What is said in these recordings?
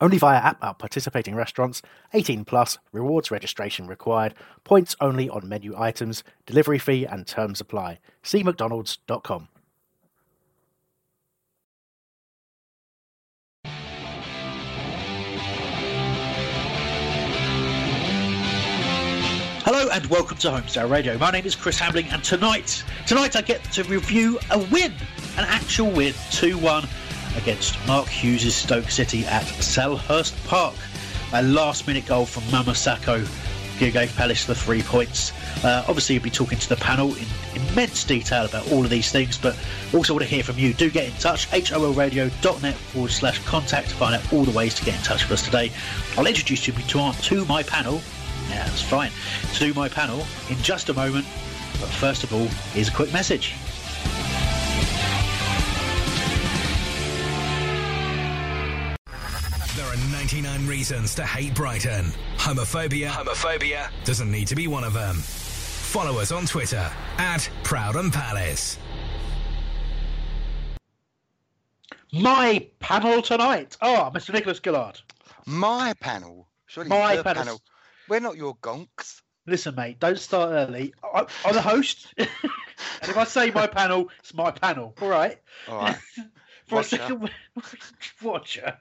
Only via app at participating restaurants. 18 plus. Rewards registration required. Points only on menu items. Delivery fee and terms apply. See mcdonalds.com. Hello and welcome to Holmesdale Radio. My name is Chris Hambling, and tonight, tonight I get to review a win, an actual win, two-one against Mark Hughes' Stoke City at Selhurst Park. A last-minute goal from Mamadou Sakho gave Palace the three points. Uh, obviously, you'll be talking to the panel in immense detail about all of these things, but also want to hear from you. Do get in touch, holradio.net forward slash contact to find out all the ways to get in touch with us today. I'll introduce you to, to my panel. Yeah, that's fine. To my panel in just a moment. But first of all, here's a quick message. 99 reasons to hate Brighton. Homophobia, homophobia doesn't need to be one of them. Follow us on Twitter at Proud and Palace. My panel tonight. Ah, oh, Mr. Nicholas Gillard. My panel. Surely My panel. panel. We're not your gonks. Listen, mate, don't start early. I, I'm the host. and if I say my panel, it's my panel. All right. All right. For a Watcher. second, watcher.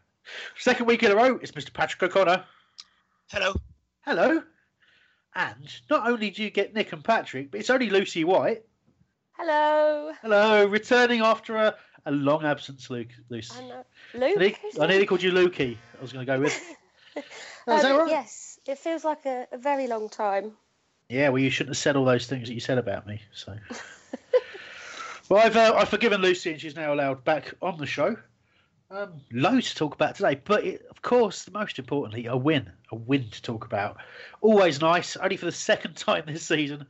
Second week in a row, it's Mr. Patrick O'Connor. Hello. Hello. And not only do you get Nick and Patrick, but it's only Lucy White. Hello. Hello, returning after a, a long absence, Luke. Lucy. I know. I, Luke. nearly, I it? nearly called you Lukey. I was going to go with. Oh, is that Um, right? Yes, it feels like a, a very long time. Yeah, well, you shouldn't have said all those things that you said about me. So, well, I've uh, I've forgiven Lucy, and she's now allowed back on the show. Um, loads to talk about today, but it, of course, most importantly, a win, a win to talk about. Always nice, only for the second time this season.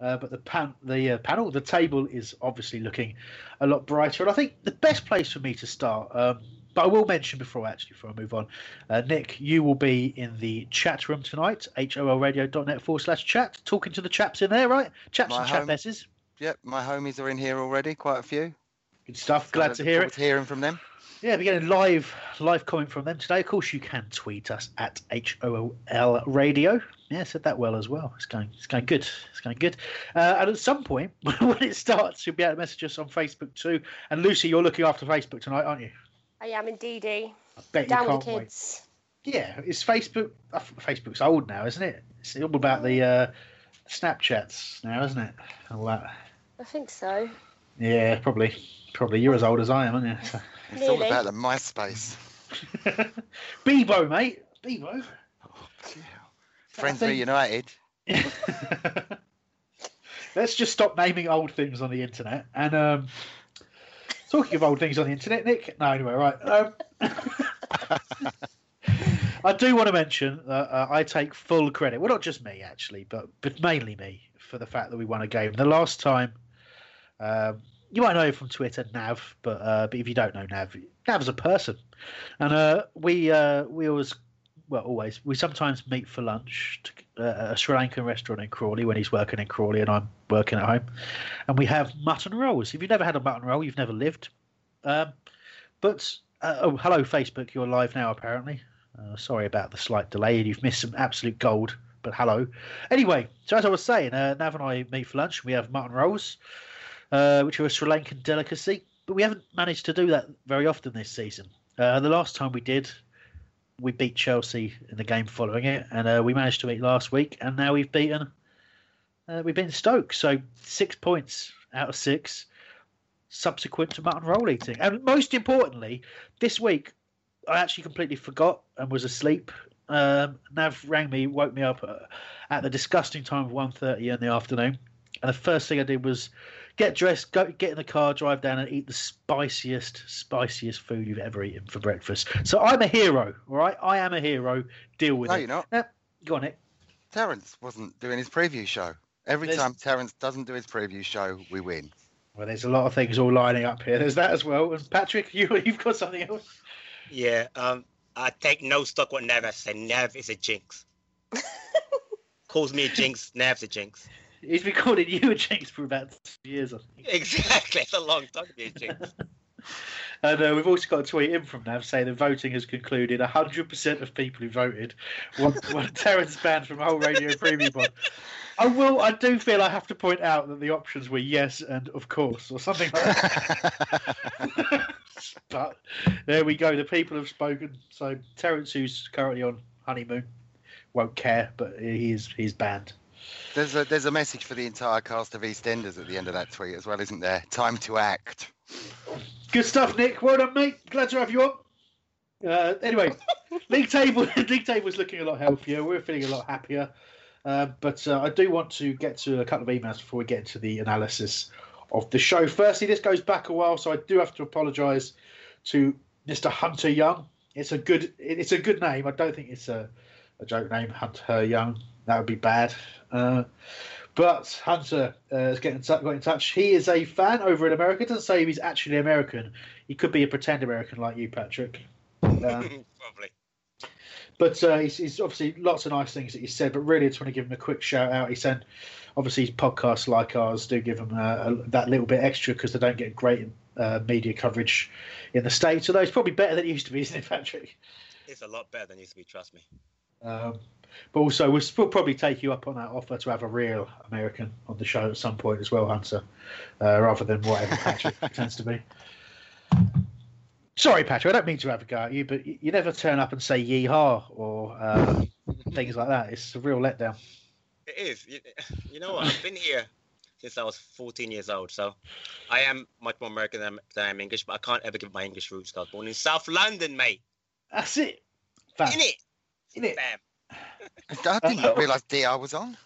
Uh, but the pan, the uh, panel, the table is obviously looking a lot brighter. And I think the best place for me to start, um, but I will mention before I actually before I move on, uh, Nick, you will be in the chat room tonight, holradio.net forward slash chat, talking to the chaps in there, right? Chaps My and home. chapesses. Yep, my homies are in here already, quite a few. Good stuff. Glad look to hear it. hearing from them. Yeah, we're getting live live comment from them today. Of course, you can tweet us at HOL Radio. Yeah, I said that well as well. It's going, it's going good. It's going good. Uh, and at some point, when it starts, you'll be able to message us on Facebook too. And Lucy, you're looking after Facebook tonight, aren't you? I am indeed. eh? I bet Down you with can't the wait. kids. Yeah, it's Facebook. uh, Facebook's old now, isn't it? It's all about the uh, Snapchats now, isn't it? All that. I think so. Yeah, probably. Probably. You're as old as I am, aren't you? It's all about the MySpace. Bebo, mate. Bebo. Friends think- reunited. Let's just stop naming old things on the internet. And um, talking of old things on the internet, Nick. No, anyway, right. Um, I do want to mention that uh, I take full credit. Well, not just me actually, but but mainly me for the fact that we won a game. The last time, um, you might know him from Twitter, Nav. But uh, but if you don't know Nav, Nav's a person, and uh, we uh, we always well, always. We sometimes meet for lunch uh, a Sri Lankan restaurant in Crawley when he's working in Crawley and I'm working at home. And we have mutton rolls. If you've never had a mutton roll, you've never lived. Um, but, uh, oh, hello, Facebook. You're live now, apparently. Uh, sorry about the slight delay. and You've missed some absolute gold, but hello. Anyway, so as I was saying, Nav and I meet for lunch. We have mutton rolls. Uh, which are a Sri Lankan delicacy. But we haven't managed to do that very often this season. Uh, the last time we did, we beat Chelsea in the game following it, and uh, we managed to beat last week, and now we've beaten uh, we've beaten Stoke. So six points out of six, subsequent to mutton roll eating, and most importantly, this week I actually completely forgot and was asleep. Um, Nav rang me, woke me up uh, at the disgusting time of 1.30 in the afternoon, and the first thing I did was get dressed, go get in the car, drive down, and eat the spiciest, spiciest food you've ever eaten for breakfast. So I'm a hero, all right? I am a hero. Deal with No, it. you're not. Now, go on, Nick. Terence wasn't doing his preview show. Every There's- time Terence doesn't do his preview show, we win. Well, there's a lot of things all lining up here. There's that as well. And Patrick, you you've got something else. Yeah, um, I take no stock with Nev. I say Nev is a jinx. Calls me a jinx. Nev's a jinx. He's been calling you a jinx for about two years. I think. Exactly. It's a long time to be a jinx. And uh, we've also got a tweet in from Nav saying the voting has concluded. 100% of people who voted want, want Terence banned from whole radio preview pod. I will. I do feel I have to point out that the options were yes and of course or something like that. but there we go. The people have spoken. So Terence, who's currently on honeymoon, won't care, but he is he's banned. There's a there's a message for the entire cast of EastEnders at the end of that tweet as well, isn't there? Time to act. Good stuff, Nick. Well done, mate. Glad to have you on. Uh, anyway, league table league table's looking a lot healthier. We're feeling a lot happier. Uh, but uh, I do want to get to a couple of emails before we get into the analysis of the show. Firstly, this goes back a while, so I do have to apologise to Mr. Hunter Young. It's a good it's a good name. I don't think it's a, a joke name, Hunter Young. That would be bad. Uh, but Hunter uh, has get in t- got in touch. He is a fan over in America. Doesn't say he's actually American. He could be a pretend American like you, Patrick. Um, Probably. but uh, he's, he's obviously lots of nice things that he said. But really, I just want to give him a quick shout out. He said, obviously, podcasts like ours do give him uh, a, that little bit extra because they don't get great uh, media coverage in the states. Although it's probably better than it used to be, isn't it, Patrick? It's a lot better than it used to be. Trust me. Um, but also, we'll, we'll probably take you up on that offer to have a real American on the show at some point as well, Hunter, uh, rather than whatever Patrick tends to be. Sorry, Patrick, I don't mean to have a go at you, but you, you never turn up and say yeehaw or uh, things like that. It's a real letdown. It is. You, you know what? I've been here since I was 14 years old, so I am much more American than, than I'm English, but I can't ever give my English roots. I was born in South London, mate. That's it. Fam. In it. In it. Bam. I didn't realise DR was on.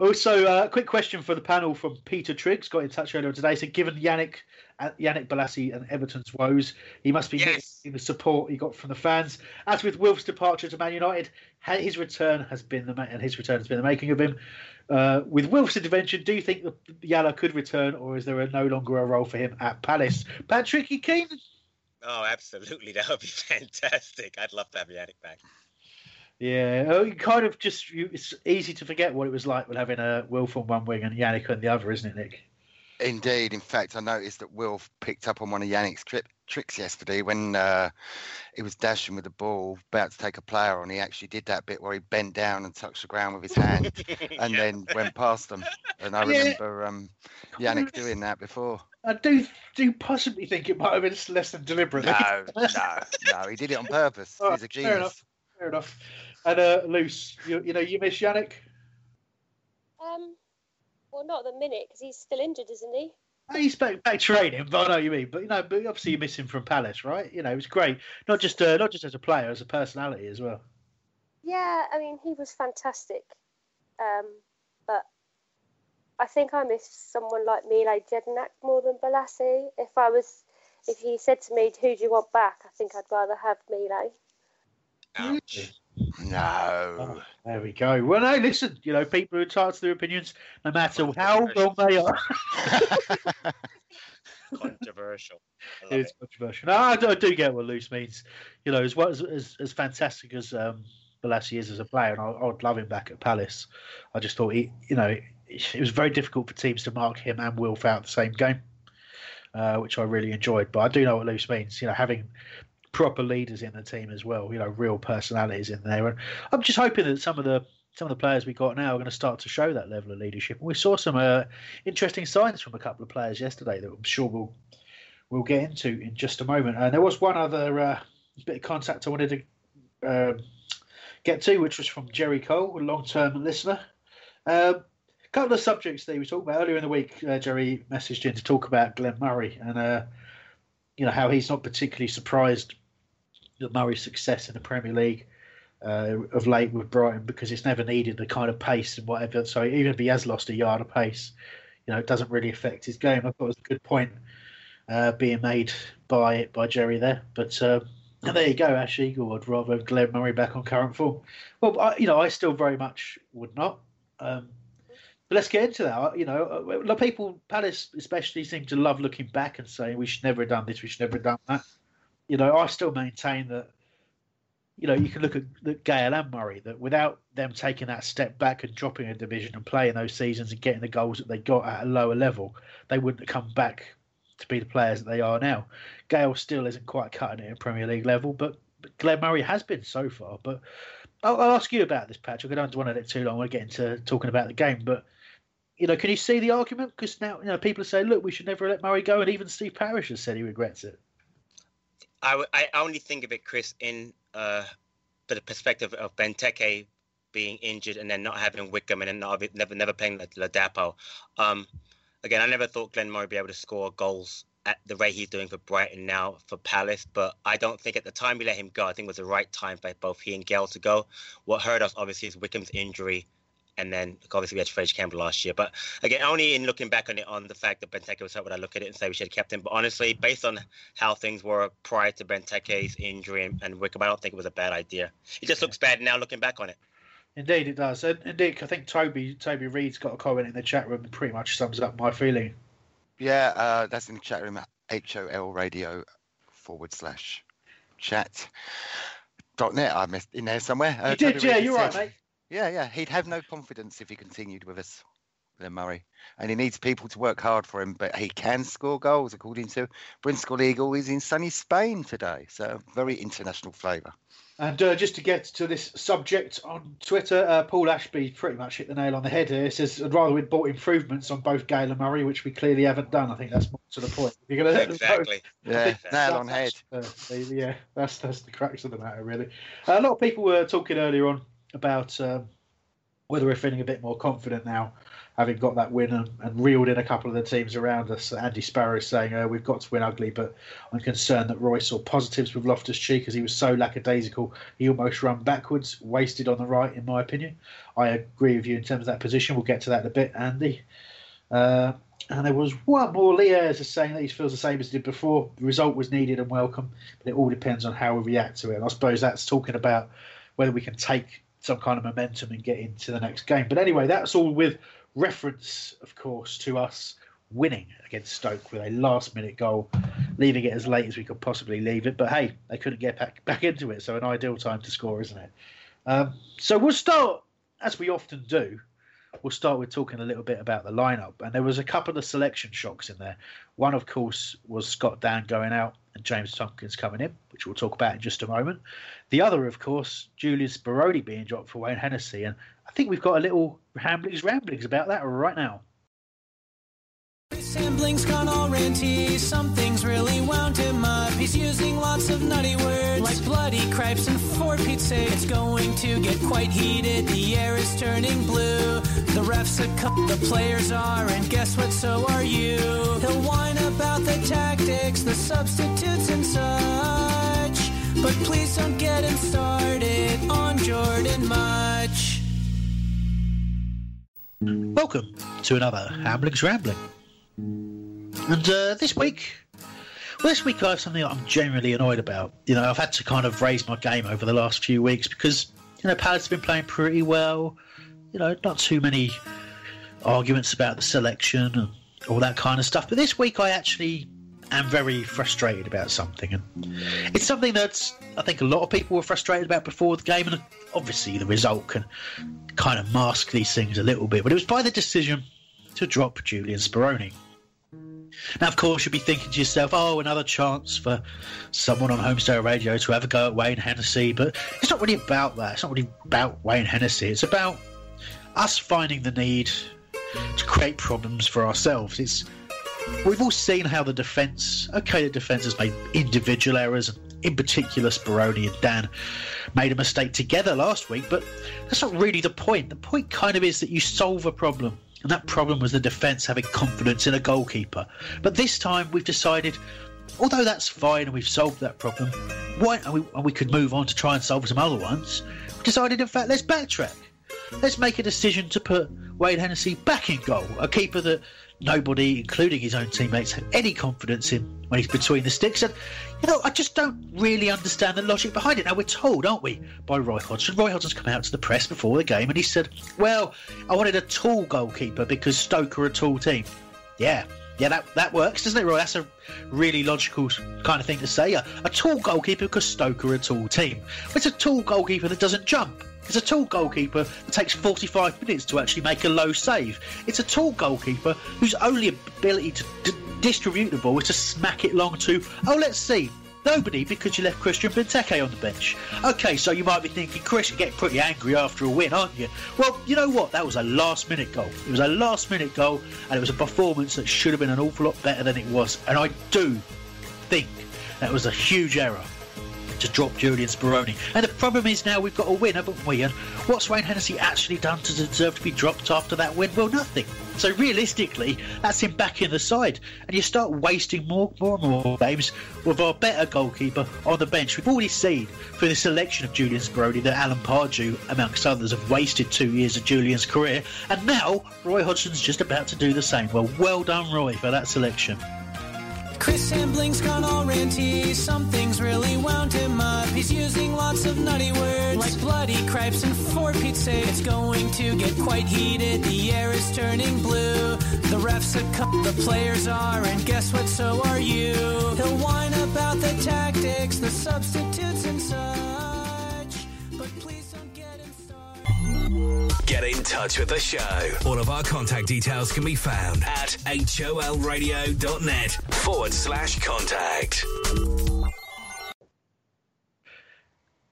Also, a uh, quick question for the panel from Peter Triggs. Got in touch earlier today. So, given Yannick, uh, Yannick Bolasie and Everton's woes, he must be Yes. getting the support he got from the fans. As with Wilf's departure to Man United, his return has been the ma- and his return has been the making of him. Uh, with Wilf's intervention, do you think that Yala could return, or is there a, no longer a role for him at Palace? Patrick, you keen? Oh, absolutely. That would be fantastic. I'd love to have Yannick back. Yeah, oh, you kind of just you, it's easy to forget what it was like with having a Wilf on one wing and Yannick on the other, isn't it, Nick? Indeed. In fact, I noticed that Wilf picked up on one of Yannick's tri- tricks yesterday when uh, he was dashing with the ball, about to take a player on. He actually did that bit where he bent down and touched the ground with his hand and Yeah. then went past them. And I Yeah. remember um, Yannick doing that before. I do do possibly think it might have been less than deliberate. No, no, no. He did it on purpose. He's a genius. fair enough. Fair enough. And uh, Luce, you, you know, you miss Yannick. Um, well, not at the minute because he's still injured, isn't he? He's back, back training, but I know what you mean. But you know, but obviously you miss him from Palace, right? You know, it was great. Not just uh, not just as a player, as a personality as well. Yeah, I mean, he was fantastic. Um, but I think I miss someone like Mile Jedinak more than Bolasie. If I was, if he said to me, "Who do you want back?" I think I'd rather have Mile. Ouch. No. There we go. Well, no, listen. You know, people who are entitled to their opinions, no matter how wrong they are. Controversial. It's it. controversial. No, I do, I do get what Luce means. You know, as well as as, as fantastic as um, Bolasie is as a player, and I, I would love him back at Palace. I just thought he, you know, it, it was very difficult for teams to mark him and Wilf out the same game, uh, which I really enjoyed. But I do know what Luce means. You know, having proper leaders in the team as well. You know, real personalities in there, and I'm just hoping that some of the some of the players we got now are going to start to show that level of leadership. And we saw some uh, interesting signs from a couple of players yesterday that I'm sure we'll we'll get into in just a moment. And there was one other uh, bit of contact I wanted to um, get to, which was from Jerry Cole, a long-term listener. Um, a couple of subjects that we talked about earlier in the week. Uh, Jerry messaged in to talk about Glenn Murray and uh, you know how he's not particularly surprised Murray's success in the Premier League uh, of late with Brighton because it's never needed the kind of pace and whatever. So even if he has lost a yard of pace, you know, it doesn't really affect his game. I thought it was a good point uh, being made by by Jerry there. But um, there you go, Ash Eagle would rather have Glenn Murray back on current form. Well, I, you know, I still very much would not. Um, but let's get into that. You know, of people, Palace especially, seem to love looking back and saying we should never have done this, we should never have done that. You know, I still maintain that. You know, you can look at, at Gayle and Murray that without them taking that step back and dropping a division and playing those seasons and getting the goals that they got at a lower level, they wouldn't have come back to be the players that they are now. Gayle still isn't quite cutting it at Premier League level, but, Glenn Murray has been so far. But I'll, I'll ask you about this, Patrick. I don't want to it too long. I want to get into talking about the game, but you know, can you see the argument? Because now, you know, people saying, look, we should never let Murray go, and even Steve Parish has said he regrets it. I, w- I only think of it, Chris, in uh, the perspective of Benteke being injured and then not having Wickham and then not, never never playing Ladapo. Um, again, I never thought Glenn Murray would be able to score goals at the rate he's doing for Brighton now for Palace, but I don't think at the time we let him go, I think it was the right time for both he and Gayle to go. What hurt us, obviously, is Wickham's injury and then obviously we had Fraizer Campbell last year. But again, only in looking back on it, on the fact that Benteke was hurt, would I look at it and say we should have kept him. But honestly, based on how things were prior to Benteke's injury and, and Wickham, I don't think it was a bad idea. It just looks bad now looking back on it. Indeed, it does. And, and Dick, I think Toby Toby Reed's got a comment in the chat room and pretty much sums up my feeling. Yeah, uh, that's in the chat room. At HOL radio forward slash chat dot net. I missed in there somewhere. Uh, you did, yeah. You're right, mate. Yeah, yeah. He'd have no confidence if he continued with us, Glenn Murray. And he needs people to work hard for him, but he can score goals, according to Bristol Eagle. He's in sunny Spain today. So, very international flavour. And uh, just to get to this subject on Twitter, uh, Paul Ashby pretty much hit the nail on the head here. He says, I'd rather we'd bought improvements on both Gayle and Murray, which we clearly haven't done. I think that's more to the point. You're gonna exactly. yeah, nail on head. Uh, yeah, that's, that's the crux of the matter, really. a lot of people were talking earlier on about um, whether we're feeling a bit more confident now, having got that win and, and reeled in a couple of the teams around us. Andy Sparrow saying, uh, We've got to win ugly, but I'm concerned that Roy saw positives with Loftus Cheek as he was so lackadaisical. He almost ran backwards, wasted on the right, in my opinion. I agree with you in terms of that position. We'll get to that in a bit, Andy. Uh, and there was one more. Lee is saying that he feels the same as he did before. The result was needed and welcome, but it all depends on how we react to it. And I suppose that's talking about whether we can take some kind of momentum and get into the next game. But anyway, that's all with reference, of course, to us winning against Stoke with a last minute goal, leaving it as late as we could possibly leave it. But hey, they couldn't get back, back into it, so an ideal time to score, isn't it? Um, so we'll start, as we often do, we'll start with talking a little bit about the lineup. And there was a couple of selection shocks in there. One, of course, was Scott Dann going out and James Tomkins coming in, which we'll talk about in just a moment. The other, of course, Julian Speroni being dropped for Wayne Hennessy. And I think we've got a little ramblings, ramblings about that right now. Something's really wound him up. He's using lots of nutty words, like bloody cripes and for Pete's sake. It's going to get quite heated, the air is turning blue. The refs a cup, the players are, and guess what, so are you. He'll whine about the tactics, the substitutes and such. But please don't get him started on Jordan much. Welcome to another Hamblings Rambling. And uh, this week, well, this week I have something I'm generally annoyed about. You know, I've had to kind of raise my game over the last few weeks because, you know, Palace have been playing pretty well. You know, not too many arguments about the selection and all that kind of stuff. But this week I actually am very frustrated about something. And it's something that I think a lot of people were frustrated about before the game. And obviously the result can kind of mask these things a little bit. But it was by the decision to drop Julian Speroni. Now, of course, you'll be thinking to yourself, oh, another chance for someone on Holmesdale Radio to have a go at Wayne Hennessy. But it's not really about that. It's not really about Wayne Hennessy. It's about us finding the need to create problems for ourselves. It's We've all seen how the defence, okay, the defence has made individual errors, and in particular, Speroni and Dann made a mistake together last week, but that's not really the point. The point kind of is that you solve a problem, and that problem was the defence having confidence in a goalkeeper. But this time we've decided, although that's fine and we've solved that problem, why, and we, and we could move on to try and solve some other ones, we decided, in fact, let's backtrack. Let's make a decision to put Wayne Hennessy back in goal, a keeper that nobody, including his own teammates, had any confidence in when he's between the sticks. And, you know, I just don't really understand the logic behind it. Now, we're told, aren't we, by Roy Hodgson. Roy Hodgson's come out to the press before the game and he said, Well, I wanted a tall goalkeeper because Stoke are a tall team. Yeah. Yeah, that, that works, doesn't it, Roy? That's a really logical kind of thing to say. A, a tall goalkeeper because Stoke are a tall team. It's a tall goalkeeper that doesn't jump. It's a tall goalkeeper that takes 45 minutes to actually make a low save. It's a tall goalkeeper whose only ability to d- distribute the ball is to smack it long to, oh, let's see, Nobody because you left Christian Benteke on the bench. Okay, so you might be thinking, Chris, you get pretty angry after a win, aren't you? Well, you know what? That was a last minute goal. It was a last minute goal, and it was a performance that should have been an awful lot better than it was. And I do think that was a huge error to drop Julian Speroni. And the problem is now we've got a winner, but we and what's Wayne Hennessy actually done to deserve to be dropped after that win? Well, nothing. So realistically, that's him back in the side, and you start wasting more, more and more games with our better goalkeeper on the bench. We've already seen through the selection of Julian Speroni that Alan Pardew, amongst others, have wasted two years of Julian's career, and now Roy Hodgson's just about to do the same. Well, well done, Roy, for that selection. Chris Hambling's gone all ranty. Something's really wound him up. He's using lots of nutty words like bloody cripes and for Pete's sake, it's going to get quite heated. The air is turning blue. The refs have come, the players are, and guess what? So are you. He'll whine about the tactics, the substitutes, and such. Get in touch with the show. All of our contact details can be found at holradio.net forward slash contact.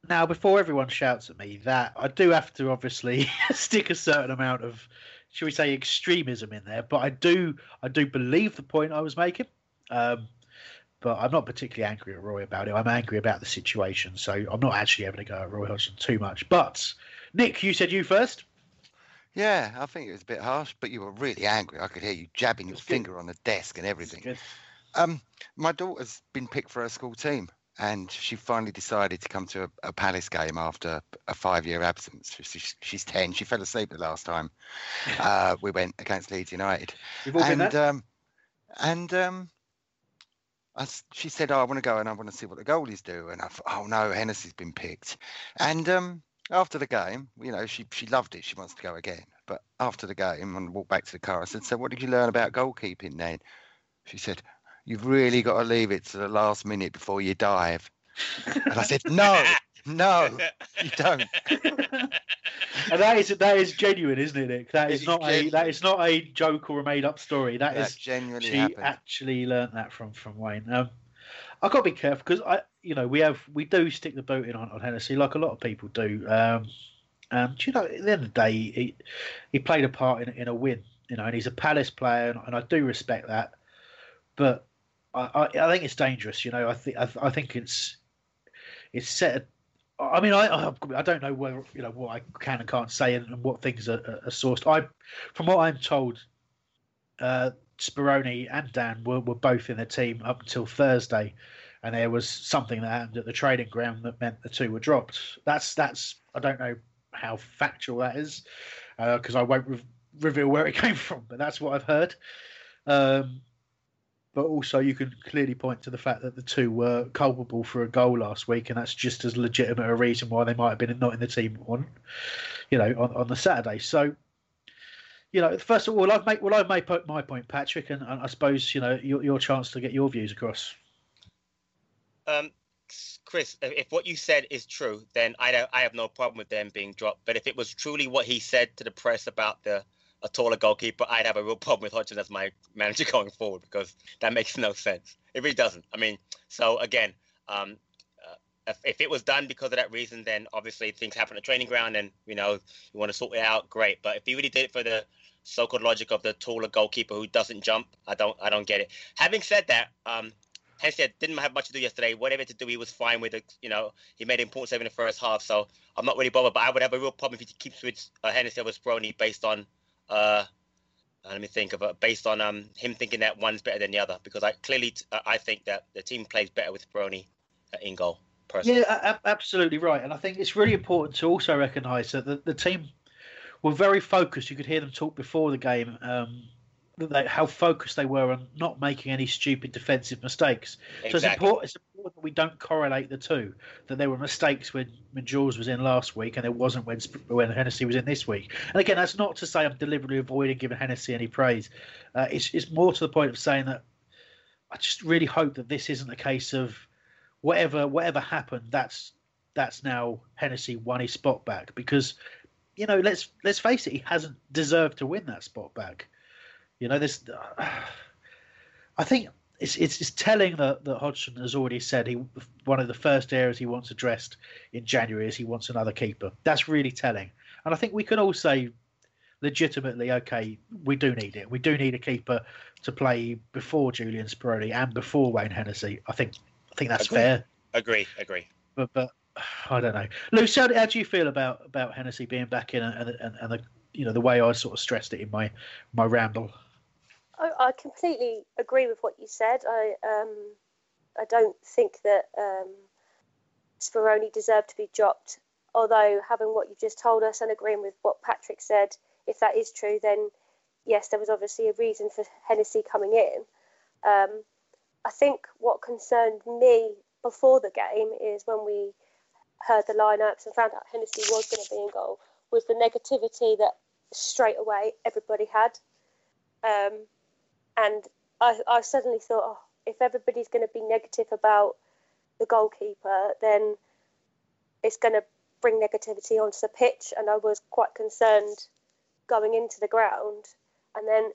Now, before everyone shouts at me, that I do have to obviously stick a certain amount of, should we say, extremism in there. But I do, I do believe the point I was making. Um, but I'm not particularly angry at Roy about it. I'm angry about the situation, so I'm not actually having to go at Roy Hodgson too much. But Nick, you said you first. Yeah, I think it was a bit harsh, but you were really angry. I could hear you jabbing your finger on the desk and everything. Um, my daughter's been picked for her school team, and she finally decided to come to a, a Palace game after a five-year absence. She's, she's ten. She fell asleep the last time uh, we went against Leeds United, We've all been and there. um, and um, I she said, "Oh, I want to go and I want to see what the goalies do." And I thought, "Oh no, Hennessy's been picked." And um, after the game, you know, she she loved it. She wants to go again. But after the game, and walked back to the car, I said, "So what did you learn about goalkeeping then?" She said, "You've really got to leave it to the last minute before you dive." and I said, "No, no, you don't." and that is that is genuine, isn't it, Nick? That is It's not a that is not a joke or a made up story. That That is genuinely she happened. actually learnt that from from Wayne. Um, I've got to be careful because I, you know, we have we do stick the boot in on, on Hennessy like a lot of people do. Um, um, do you know, at the end of the day, he he played a part in in a win. You know, and he's a Palace player, and, and I do respect that. But I, I, I think it's dangerous. You know, I think I, I think it's it's set. I mean, I I I don't know whether you know what I can and can't say and, and what things are, are sourced. I, from what I'm told, uh, Speroni and Dann were, were both in the team up until Thursday, and there was something that happened at the training ground that meant the two were dropped. That's that's I don't know how factual that is because I won't re- reveal where it came from, but that's what I've heard. Um, but also, you can clearly point to the fact that the two were culpable for a goal last week, and that's just as legitimate a reason why they might have been not in the team on, you know, on, on the Saturday. So, you know, first of all, I've made well, I've made my point, Patrick, and, and I suppose you know your, your chance to get your views across. Um, Chris, if what you said is true, then I don't, I have no problem with them being dropped. But if it was truly what he said to the press about the a taller goalkeeper, I'd have a real problem with Hodgson as my manager going forward because that makes no sense. It really doesn't. I mean, so again, um, uh, if, if it was done because of that reason, then obviously things happen at training ground, and you know you want to sort it out, great. But if he really did it for the so-called logic of the taller goalkeeper who doesn't jump, I don't, I don't get it. Having said that, um, didn't have much to do yesterday. Whatever to do, he was fine with it. You know, he made an important save in the first half, so I'm not really bothered. But I would have a real problem if he keeps with uh, Hennessy over Speroni based on, uh, let me think of it, based on um him thinking that one's better than the other. Because I clearly, uh, I think that the team plays better with Speroni in goal. Personally. Yeah, a- absolutely right. And I think it's really important to also recognise that the, the team were very focused. You could hear them talk before the game. Um, they, how focused they were on not making any stupid defensive mistakes. So it's important, it's important that we don't correlate the two. That there were mistakes when, when Jules was in last week, and there wasn't when when Hennessy was in this week. And again, that's not to say I'm deliberately avoiding giving Hennessy any praise. Uh, it's, it's more to the point of saying that I just really hope that this isn't a case of whatever whatever happened. That's that's now Hennessy won his spot back because you know let's let's face it, he hasn't deserved to win that spot back. You know, this. I think it's, it's it's telling that that Hodgson has already said he one of the first areas he wants addressed in January is he wants another keeper. That's really telling, and I think we can all say legitimately, okay, we do need it. We do need a keeper to play before Julian Speroni and before Wayne Hennessy. I think I think that's Agree. fair. Agree, agree. But but I don't know, Lucy. How, how do you feel about about Hennessy being back in and and, and the you know the way I sort of stressed it in my my ramble? I, I completely agree with what you said. I um, I don't think that um, deserved to be dropped. Although having what you just told us and agreeing with what Patrick said, if that is true, then yes, there was obviously a reason for Hennessy coming in. Um, I think what concerned me before the game is when we heard the lineups and found out Hennessy was going to be in goal was the negativity that straight away everybody had. Um, and I, I suddenly thought, oh, if everybody's going to be negative about the goalkeeper, then it's going to bring negativity onto the pitch. And I was quite concerned going into the ground. And then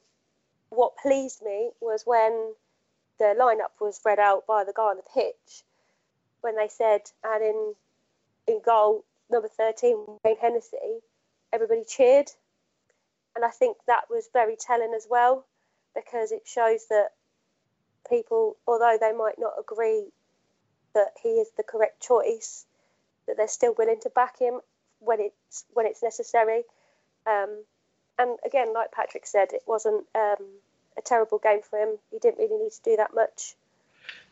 what pleased me was when the lineup was read out by the guy on the pitch, when they said, and in in goal number 13, Wayne Hennessy, everybody cheered. And I think that was very telling as well, because it shows that people, although they might not agree that he is the correct choice, that they're still willing to back him when it's when it's necessary. Um, and again, like Patrick said, it wasn't um, a terrible game for him. He didn't really need to do that much.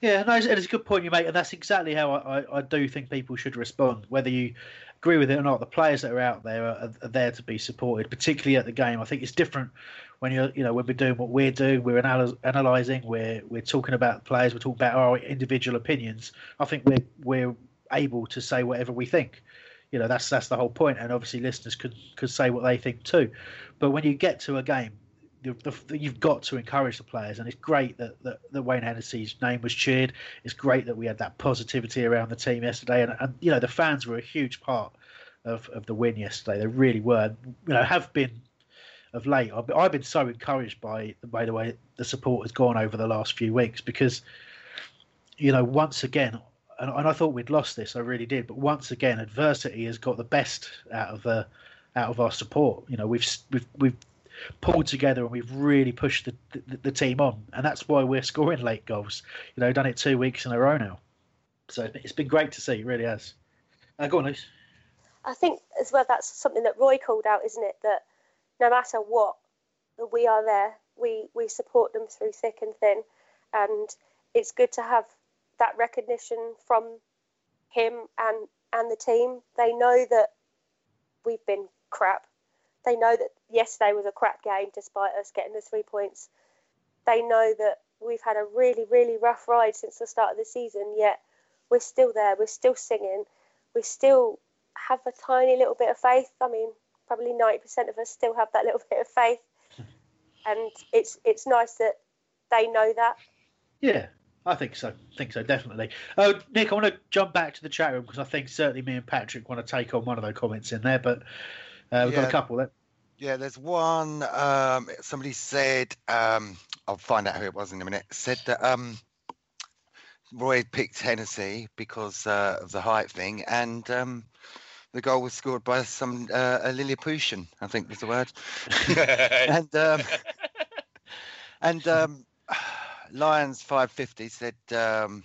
Yeah, no, it's, a good point you make, and that's exactly how I, I, I do think people should respond, whether you agree with it or not. The players that are out there are, are there to be supported, particularly at the game. I think it's different when you're, you know, when we're doing what we're doing, we're analy- analysing, we're we're talking about players, we're talking about our individual opinions. I think we're we're able to say whatever we think. You know, that's that's the whole point, and obviously listeners could could say what they think too. But when you get to a game, the, the, you've got to encourage the players, and it's great that, that, that Wayne Hennessy's name was cheered. It's great that we had that positivity around the team yesterday, and, and you know the fans were a huge part of, of the win yesterday. They really were. You know, have been of late. I've, I've been so encouraged by by the way the support has gone over the last few weeks because you know once again. And, and I thought we'd lost this. I really did. But once again, adversity has got the best out of the out of our support. You know, we've we've we've pulled together and we've really pushed the, the, the team on, and that's why we're scoring late goals. You know, done it two weeks in a row now, so it's been great to see. It really has. Uh, go on, Luce. I think as well that's something that Roy called out, isn't it? That no matter what, we are there. We we support them through thick and thin, and it's good to have that recognition from him and and the team. They know that we've been crap. They know that yesterday was a crap game despite us getting the three points. They know that we've had a really, really rough ride since the start of the season, yet we're still there. We're still singing. We still have a tiny little bit of faith. I mean, probably 90% of us still have that little bit of faith. And it's it's nice that they know that. Yeah, I think so. I think so, definitely. Uh, Nick, I want to jump back to the chat room because I think certainly me and Patrick want to take on one of those comments in there, but uh, we've got a couple there. Yeah, there's one. Um, somebody said, um, I'll find out who it was in a minute. Said that um, Roy picked Hennessy because uh, of the height thing, and um, the goal was scored by some uh, a Lilliputian, I think was the word. and um, and um, Lions 550 said um,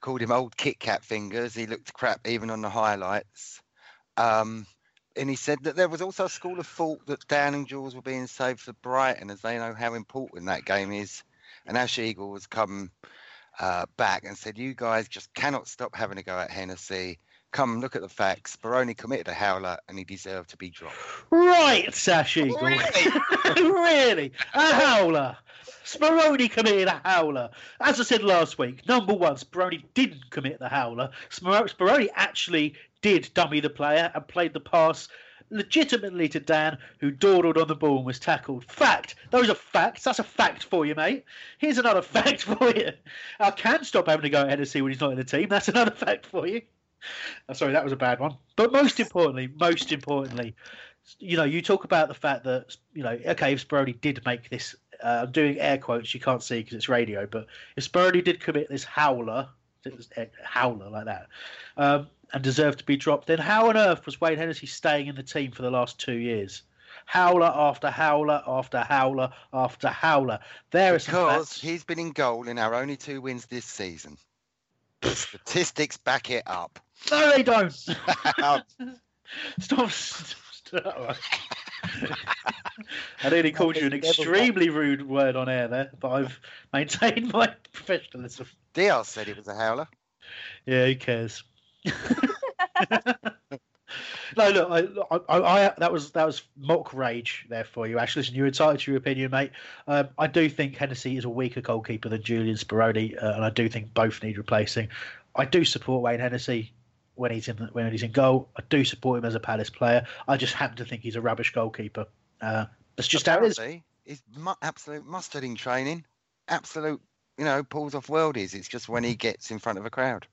called him old Kit Kat fingers. He looked crap even on the highlights. Um, and he said that there was also a school of thought that Downing Jules were being saved for Brighton, as they know how important that game is. And Ash Eagle has come uh, back and said, "You guys just cannot stop having a go at Hennessy. Come look at the facts. Baroni committed a howler, and he deserved to be dropped." Right, Sash Eagle. Really? really? A howler. Speroni committed a howler. As I said last week, number one, Speroni didn't commit the howler. Speroni actually did dummy the player and played the pass legitimately to Dann, who dawdled on the ball and was tackled. Fact. Those are facts. That's a fact for you, mate. Here's another fact for you. I can stop having to go at Hennessy when he's not in the team. That's another fact for you. Oh, sorry, that was a bad one. But most importantly, most importantly, you know, you talk about the fact that, you know, okay, if Speroni did make this, uh, I'm doing air quotes, you can't see because it's radio, but if Speroni did commit this howler, howler like that, um, and deserved to be dropped, then how on earth was Wayne Hennessy staying in the team for the last two years? Howler after howler after howler after howler. There is because he's been in goal in our only two wins this season. Statistics back it up. No, they don't. Stop. Stop. I nearly called you an extremely rude word on air there, but I've maintained my professionalism. Diaz said he was a howler. Yeah, who cares? No, look, I, I, I, that was that was mock rage there for you, Ash. Listen, you're entitled to your opinion, mate. Um, I do think Hennessy is a weaker goalkeeper than Julian Speroni, uh, and I do think both need replacing. I do support Wayne Hennessy when he's in when he's in goal. I do support him as a Palace player. I just happen to think he's a rubbish goalkeeper. Uh, that's just Apparently, how it is. He's absolute mustard in training. Absolute, you know, pulls off worldies. It's just when he gets in front of a crowd.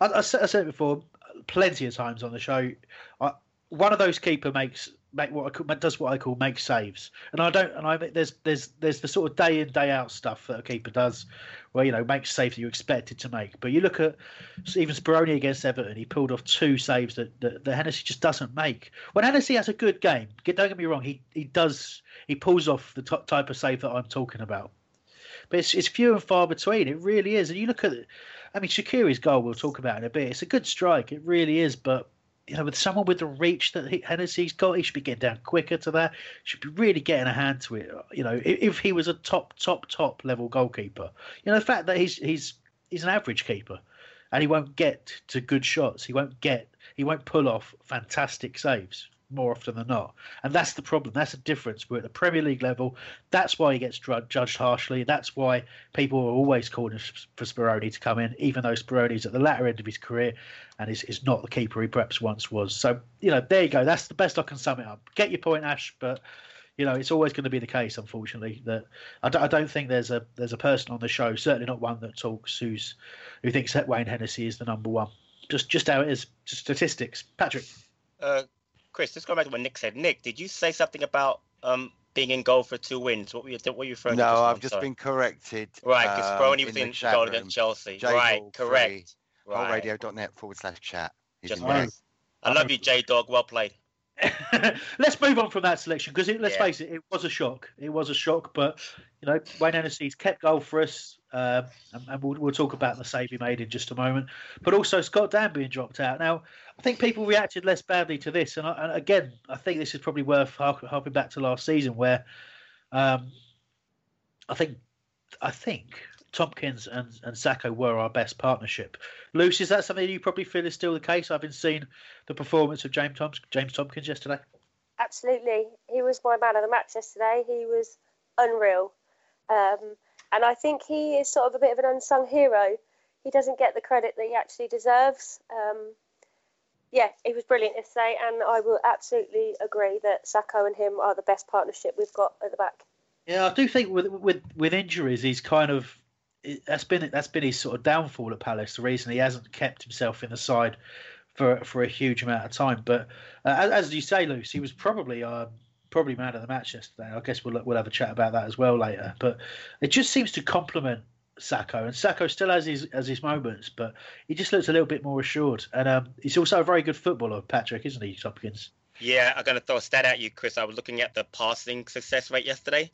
I, I, said, I said it before plenty of times on the show. I, one of those keeper makes make what I call, does what I call make saves, and I don't. And I there's there's there's the sort of day in day out stuff that a keeper does, where you know makes saves that you expected to make. But you look at even Speroni against Everton, he pulled off two saves that, that, that Hennessy just doesn't make. When Hennessy has a good game, don't get me wrong, he he does he pulls off the t- type of save that I'm talking about. But it's, it's few and far between. It really is. And you look at, it, I mean, Shaqiri's goal we'll talk about in a bit. It's a good strike. It really is. But you know, with someone with the reach that Hennessy's got, he should be getting down quicker to that. Should be really getting a hand to it. You know, if, if he was a top, top, top level goalkeeper, you know, the fact that he's he's he's an average keeper, and he won't get to good shots. He won't get. He won't pull off fantastic saves more often than not. And that's the problem. That's the difference. We're at the Premier League level. That's why he gets judged harshly. That's why people are always calling for Speroni to come in, even though Speroni's at the latter end of his career and is, is not the keeper he perhaps once was. So, you know, there you go. That's the best I can sum it up. Get your point, Ash, but you know it's always going to be the case unfortunately that I don't, I don't think there's a there's a person on the show certainly not one that talks who's who thinks that Wayne Hennessy is the number one just just how it is just statistics Patrick uh, Chris, just going back to what Nick said. Nick, did you say something about um, being in goal for two wins? What were you, what were you referring no, to? No, I've just been corrected. Right, because um, Speroni was in, in goal against Chelsea. J right, correct. Right. Radio.net forward slash chat. Just right. I love you, J Dog. Well played. let's move on from that selection because let's yeah. face it, it was a shock. It was a shock, but you know Wayne Hennessy's kept goal for us, uh, and, and we'll, we'll, talk about the save he made in just a moment. But also Scott Dann being dropped out. Now, I think people reacted less badly to this, and, I, and again, I think this is probably worth harping back to last season, where um, I think I think Tomkins and, and Sakho were our best partnership. Luce, is that something you probably feel is still the case? I've been seeing the performance of James, James Tomkins yesterday. Absolutely. He was my man of the match yesterday. He was unreal. Um, and I think he is sort of a bit of an unsung hero. He doesn't get the credit that he actually deserves. Um, yeah, it was brilliant yesterday, and I will absolutely agree that Sakho and him are the best partnership we've got at the back. Yeah, I do think with with with injuries, he's kind of that's been that's been his sort of downfall at Palace. The reason he hasn't kept himself in the side for for a huge amount of time. But uh, as you say, Luce, he was probably um, probably man of the match yesterday. I guess we'll we'll have a chat about that as well later. But it just seems to complement Sakho, and Sakho still has his has his moments, but he just looks a little bit more assured. And um, he's also a very good footballer, Patrick, isn't he, Tomkins? Yeah, I'm going to throw a stat at you, Chris. I was looking at the passing success rate yesterday.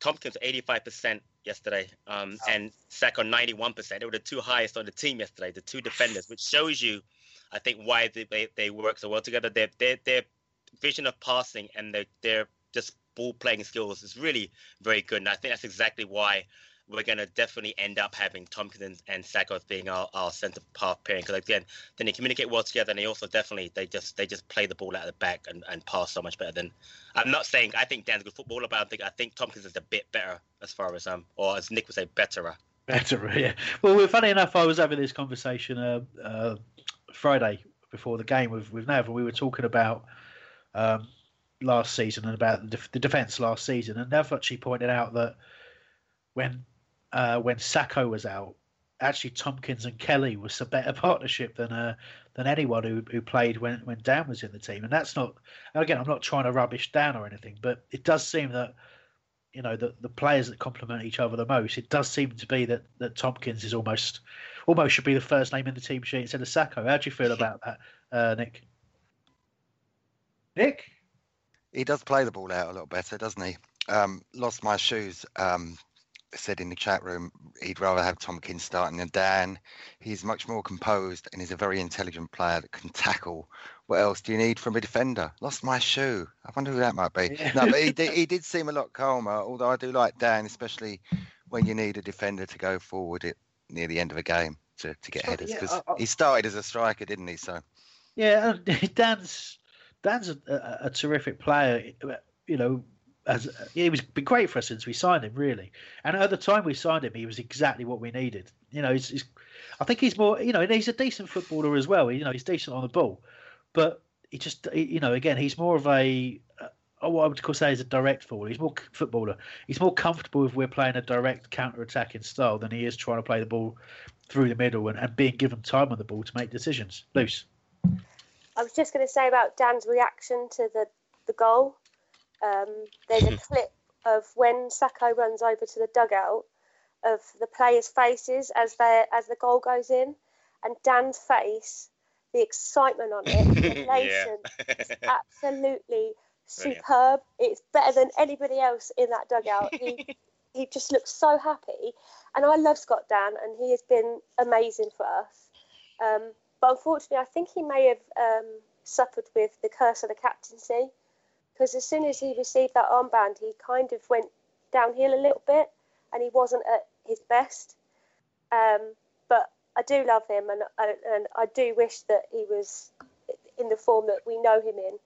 Tomkins 85% yesterday, um, and Sakho 91%. They were the two highest on the team yesterday, the two defenders, which shows you, I think, why they, they, they work so well together. Their, their, their vision of passing and their, their just ball playing skills is really very good. And I think that's exactly why we're going to definitely end up having Tomkins and Sakho being our, our centre half pairing because again, then they communicate well together and they also definitely they just they just play the ball out of the back and, and pass so much better than. I'm not saying I think Dann's a good footballer, but I think I think Tomkins is a bit better as far as um or as Nick would say, betterer. Better, yeah. Well, funny enough, I was having this conversation uh, uh, Friday before the game with with Nav, and we were talking about um, last season and about the, the defence last season, and Nav actually pointed out that when uh, when Sakho was out, actually Tomkins and Kelly was a better partnership than uh, than anyone who, who played when when Dann was in the team. And that's not again, I'm not trying to rubbish Dann or anything, but it does seem that you know the the players that complement each other the most. It does seem to be that that Tomkins is almost almost should be the first name in the team sheet instead of Sakho. How do you feel about that, uh, Nick? Nick, he does play the ball out a little better, doesn't he? Um, lost my shoes. Um, said in the chat room he'd rather have Tomkins starting than Dann. He's much more composed and he's a very intelligent player that can tackle. What else do you need from a defender? Lost my shoe. I wonder who that might be. Yeah. No, but he did, he did seem a lot calmer. Although I do like Dann, especially when you need a defender to go forward it near the end of a game to, to get headers because yeah, he started as a striker, didn't he? So yeah, Dann's Dann's a, a, a terrific player. You know, as he was been great for us since we signed him, really. And at the time we signed him, he was exactly what we needed. You know, he's, he's I think he's more, you know, he's a decent footballer as well. You know, he's decent on the ball, but he just, you know, again, he's more of a, uh, what I would say is a direct forward. He's more footballer. He's more comfortable if we're playing a direct counter-attacking style than he is trying to play the ball through the middle and, and being given time on the ball to make decisions. Loose. I was just going to say about Dann's reaction to the the goal. Um, there's a clip of when Sakho runs over to the dugout of the players' faces as they as the goal goes in, and Dann's face, the excitement on it, the elation, is absolutely superb. It's better than anybody else in that dugout. He he just looks so happy, and I love Scott Dann, and he has been amazing for us. Um, but unfortunately, I think he may have um, suffered with the curse of the captaincy because as soon as he received that armband, he kind of went downhill a little bit, and he wasn't at his best. Um, but I do love him, and and I do wish that he was in the form that we know him in.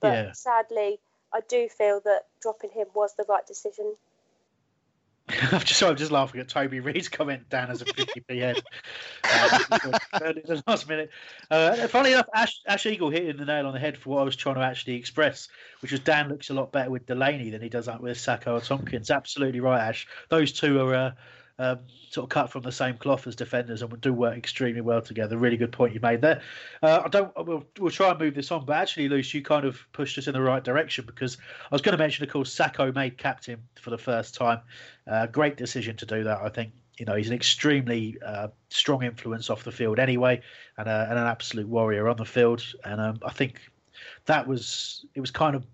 But yeah. sadly, I do feel that dropping him was the right decision. I'm just I'm just laughing at Toby Reed's comment down as a 50p head uh, the last minute. Uh, funny enough, Ash, Ash Eagle hit the nail on the head for what I was trying to actually express, which was Dann looks a lot better with Delaney than he does with Sakho or Tomkins. Absolutely right, Ash. Those two are uh, um, sort of cut from the same cloth as defenders and do work extremely well together. Really good point you made there. Uh, I don't. We'll, we'll try and move this on, but actually, Luce, you kind of pushed us in the right direction because I was going to mention, of course, Sakho made captain for the first time. Uh, great decision to do that, I think. You know, he's an extremely uh, strong influence off the field anyway, and, uh, and an absolute warrior on the field. And um, I think that was it was kind of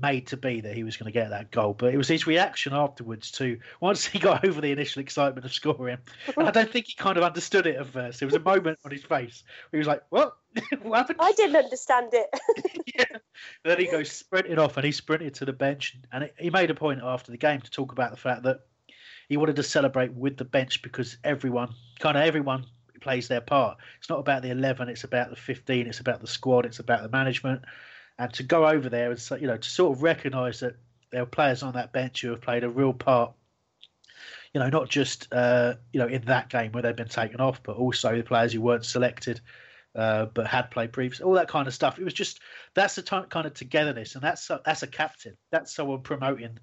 made to be that he was going to get that goal. But it was his reaction afterwards to once he got over the initial excitement of scoring. And I don't think he kind of understood it at first. There was a moment on his face where he was like, "What? what happened?" I didn't understand it. yeah. Then he goes sprinting off, and he sprinted to the bench, and he made a point after the game to talk about the fact that he wanted to celebrate with the bench because everyone, kind of everyone plays their part. It's not about the 11, it's about the 15, it's about the squad, it's about the management and to go over there and you know to sort of recognise that there are players on that bench who have played a real part. You know, not just uh, you know in that game where they've been taken off, but also the players who weren't selected uh, but had played previously. All that kind of stuff. It was just that's the t- kind of togetherness, and that's that's a captain. That's someone promoting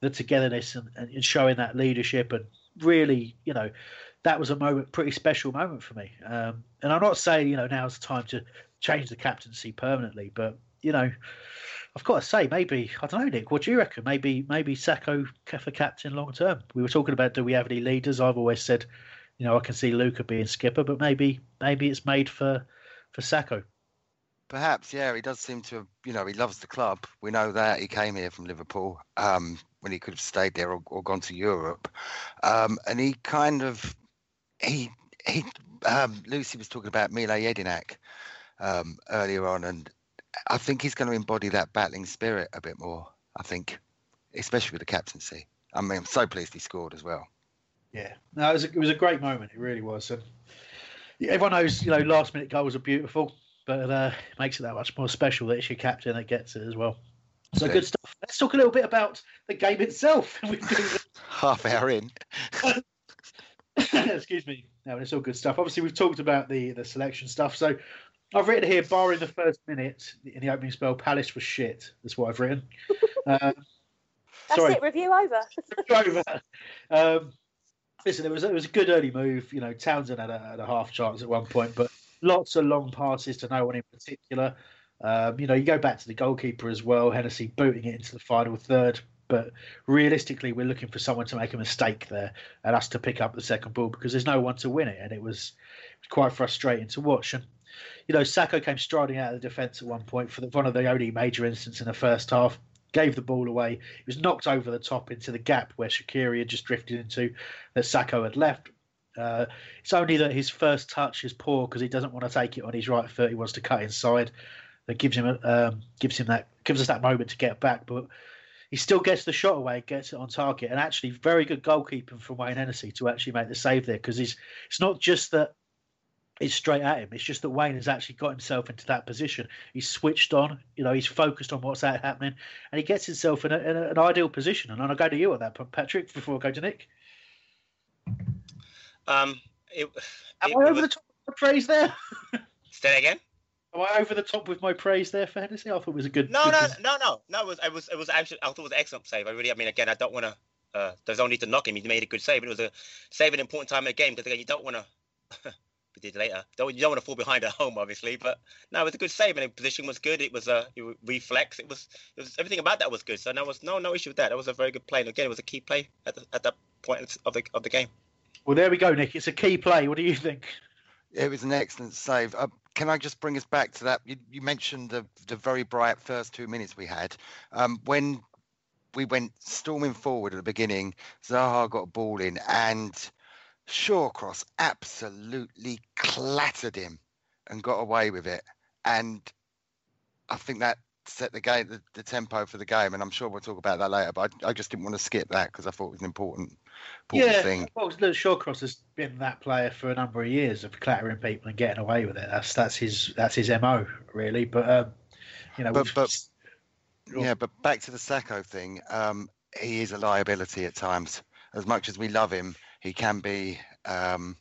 the togetherness and, and showing that leadership and really, you know, that was a moment, pretty special moment for me. Um, and I'm not saying, you know, now's the time to change the captaincy permanently, but you know, I've got to say, maybe I don't know, Nick. What do you reckon? Maybe maybe Sakho for captain long term. We were talking about do we have any leaders? I've always said, you know, I can see Luca being skipper, but maybe maybe it's made for for Sakho. Perhaps, yeah. He does seem to, you know, he loves the club. We know that he came here from Liverpool um, when he could have stayed there or, or gone to Europe, um, and he kind of he he. Um, Lucy was talking about Mile Jedinak um, earlier on, and I think he's going to embody that battling spirit a bit more. I think, especially with the captaincy. I mean, I'm so pleased he scored as well. Yeah, no, it was a, it was a great moment. It really was. And everyone knows, you know, last minute goals are beautiful, but uh, it makes it that much more special that it's your captain that gets it as well. So good stuff. Let's talk a little bit about the game itself. Half hour in. Excuse me. No, it's all good stuff. Obviously, we've talked about the the selection stuff. So I've written here, barring the first minute in the opening spell, Palace was shit. That's what I've written. Uh, That's sorry. it. Review over. over. Um, listen, it was it was a good early move. You know, Townsend had a, had a half chance at one point, but lots of long passes to no one in particular. Um, you know, you go back to the goalkeeper as well, Hennessy booting it into the final third. But realistically, we're looking for someone to make a mistake there and us to pick up the second ball because there's no one to win it, and it was, it was quite frustrating to watch. And you know, Sakho came striding out of the defence at one point for the, one of the only major incidents in the first half. Gave the ball away. He was knocked over the top into the gap where Shaqiri had just drifted into, that Sakho had left. Uh, it's only that his first touch is poor because he doesn't want to take it on his right foot. He wants to cut inside. That gives him um, gives him that gives us that moment to get back, but he still gets the shot away, gets it on target, and actually very good goalkeeping from Wayne Hennessy to actually make the save there because he's it's not just that it's straight at him. It's just that Wayne has actually got himself into that position. He's switched on, you know, he's focused on what's happening, and he gets himself in, a, in a, an ideal position. And I'll go to you on that, Patrick, before I go to Nick. Um, it, Am it- I over was- the top with my praise there? Say that again. Am I over the top with my praise there for Hennessy? I thought it was a good. No, good no, no, no, no. It was, it was, it was actually. I thought it was an excellent save. I really, I mean, again, I don't want to. Uh, there's no need to knock him. He made a good save. It was a save at an important time in the game because again, you don't want to. we did later. Don't you don't want to fall behind at home, obviously. But no, it was a good save, and the position was good. It was a uh, reflex. It was, it was everything about that was good. So there was no no issue with that. It was a very good play. And again, it was a key play at the, at that point of the of the game. Well, there we go, Nick. It's a key play. What do you think? It was an excellent save. Uh, can I just bring us back to that? You, you mentioned the, the very bright first two minutes we had. Um, when we went storming forward at the beginning, Zaha got a ball in and Shawcross absolutely clattered him and got away with it. And I think that set the game, the, the tempo for the game. And I'm sure we'll talk about that later. But I, I just didn't want to skip that because I thought it was an important, important yeah, thing. well, look, Shawcross has been that player for a number of years of clattering people and getting away with it. That's that's his that's his mo really. But um, you know, But- but- Yeah, but back to the Sakho thing. Um, he is a liability at times. As much as we love him, he can be um,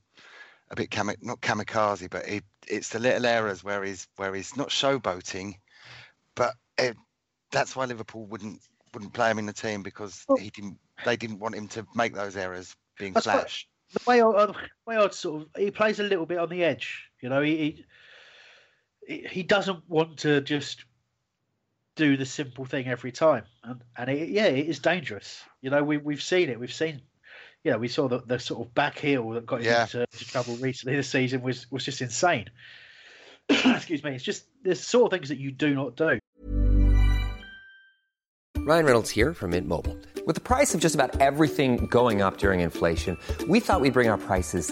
a bit not kamikaze, but it, it's the little errors where he's where he's not showboating, but it, that's why Liverpool wouldn't wouldn't play him in the team because he didn't. They didn't want him to make those errors being flash. the way I, the way I'd sort of he plays a little bit on the edge. You know, he he, he doesn't want to just do the simple thing every time, and and it, yeah, it is dangerous. You know, we we've seen it. We've seen. You know, we saw the, the sort of back heel that got him Yeah. into, into trouble recently this season was was just insane. Excuse me. It's just the sort of things that you do not do. Ryan Reynolds here from Mint Mobile. With the price of just about everything going up during inflation, we thought we'd bring our prices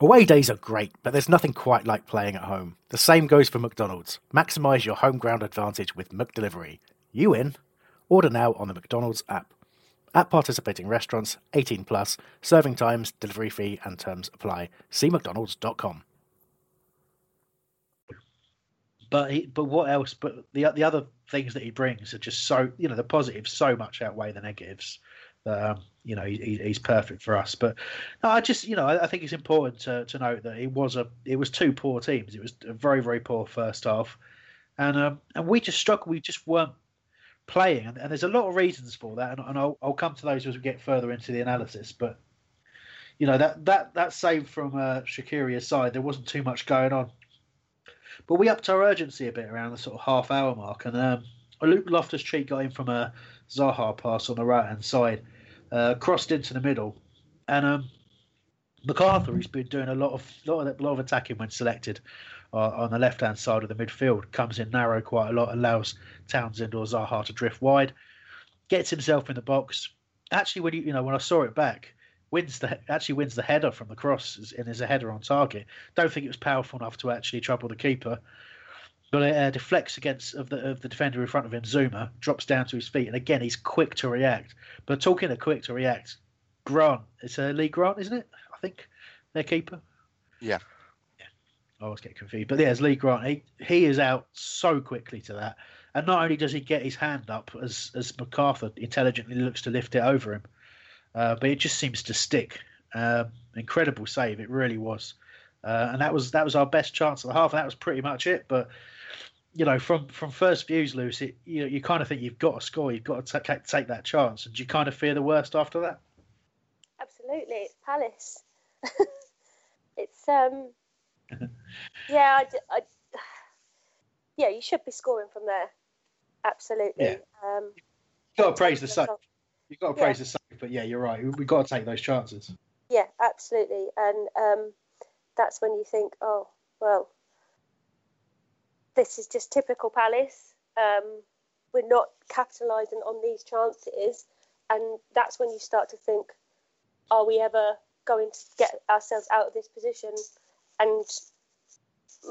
Away days are great, but there's nothing quite like playing at home. The same goes for McDonald's. Maximise your home ground advantage with McDelivery. You in? Order now on the McDonald's app. At participating restaurants, 18 plus, serving times, delivery fee, and terms apply. See McDonald's.com. But he, but what else? But the the other things that he brings are just so you know the positives so much outweigh the negatives um, you know he, he's perfect for us. But no, I just you know I, I, think it's important to, to note that it was a it was two poor teams. It was a very very poor first half, and um, and we just struggled. We just weren't playing, and, and there's a lot of reasons for that, and, and I'll, I'll come to those as we get further into the analysis. But you know that that that save from uh, side, there wasn't too much going on. But we upped our urgency a bit around the sort of half hour mark, and um, Luke Loftus Cheek got in from a Zaha pass on the right hand side, uh, crossed into the middle, and um, McArthur, who's been doing a lot of lot of, lot of attacking when selected uh, on the left hand side of the midfield, comes in narrow quite a lot, allows Townsend or Zaha to drift wide, gets himself in the box. Actually, when you you know when I saw it back, wins the actually wins the header from the cross and is a header on target. Don't think it was powerful enough to actually trouble the keeper but it uh, deflects against of the of the defender in front of him. Zouma drops down to his feet, and again he's quick to react. But talking of quick to react, Grant, it's a uh, Lee Grant, isn't it? I think their keeper. Yeah. Yeah. I always get confused, but yeah, it's Lee Grant. He he is out so quickly to that, and not only does he get his hand up as as McArthur intelligently looks to lift it over him, uh, but it just seems to stick. Um, incredible save, it really was. Uh, and that was that was our best chance of the half. And that was pretty much it. But you know, from from first views, Lucy, you know, you kind of think you've got to score, you've got to take, take that chance, and do you kind of fear the worst after that? Absolutely, it's Palace. it's um, yeah, I, I, yeah, you should be scoring from there. Absolutely. Yeah. Um, you got to praise the save. You've got to praise yeah. the save, but yeah, you're right. We've got to take those chances. Yeah, absolutely, and um, that's when you think, oh, well, this is just typical Palace. Um, we're not capitalising on these chances, and that's when you start to think, are we ever going to get ourselves out of this position and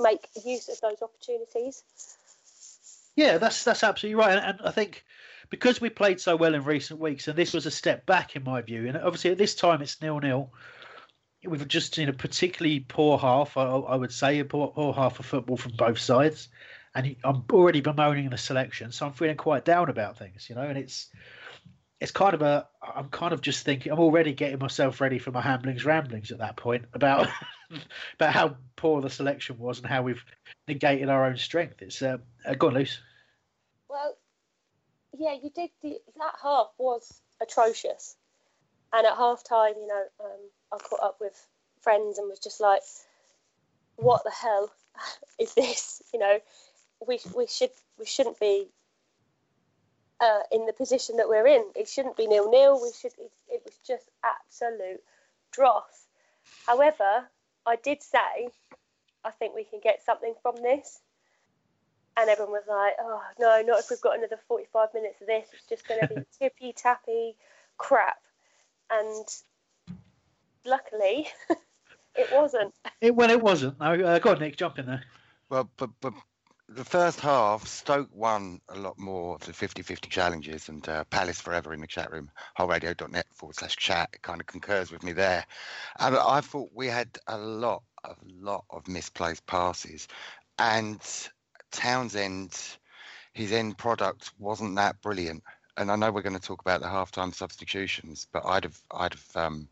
make use of those opportunities? Yeah, that's that's absolutely right, and, and I think because we played so well in recent weeks, and this was a step back in my view, and obviously at this time it's nil nil we've just seen a particularly poor half. I, I would say a poor, poor, half of football from both sides, and I'm already bemoaning the selection, so I'm feeling quite down about things, you know. And it's it's kind of a I'm kind of just thinking I'm already getting myself ready for my hamblings ramblings at that point about about how poor the selection was and how we've negated our own strength. It's uh, uh go on, Luce. Well, yeah, you did. The, that half was atrocious, and at half time, you know. Um, I caught up with friends and was just like, "What the hell is this?" You know, we we should we shouldn't be uh, in the position that we're in. It shouldn't be nil nil. We should. It, it was just absolute dross. However, I did say I think we can get something from this. And everyone was like, oh, no, not if we've got another 45 minutes of this. It's just going to be tippy tappy crap. And luckily, it wasn't. It, well, it wasn't. No, uh, go on, Nick, jump in there. Well, but but the first half, Stoke won a lot more of the 50-50 challenges, and uh, Palace Forever in the chat room, wholeradio.net forward slash chat, kind of concurs with me there. And I thought we had a lot, a lot of misplaced passes, and Townsend, his end product wasn't that brilliant. And I know we're going to talk about the halftime substitutions, but I'd have, I'd have um,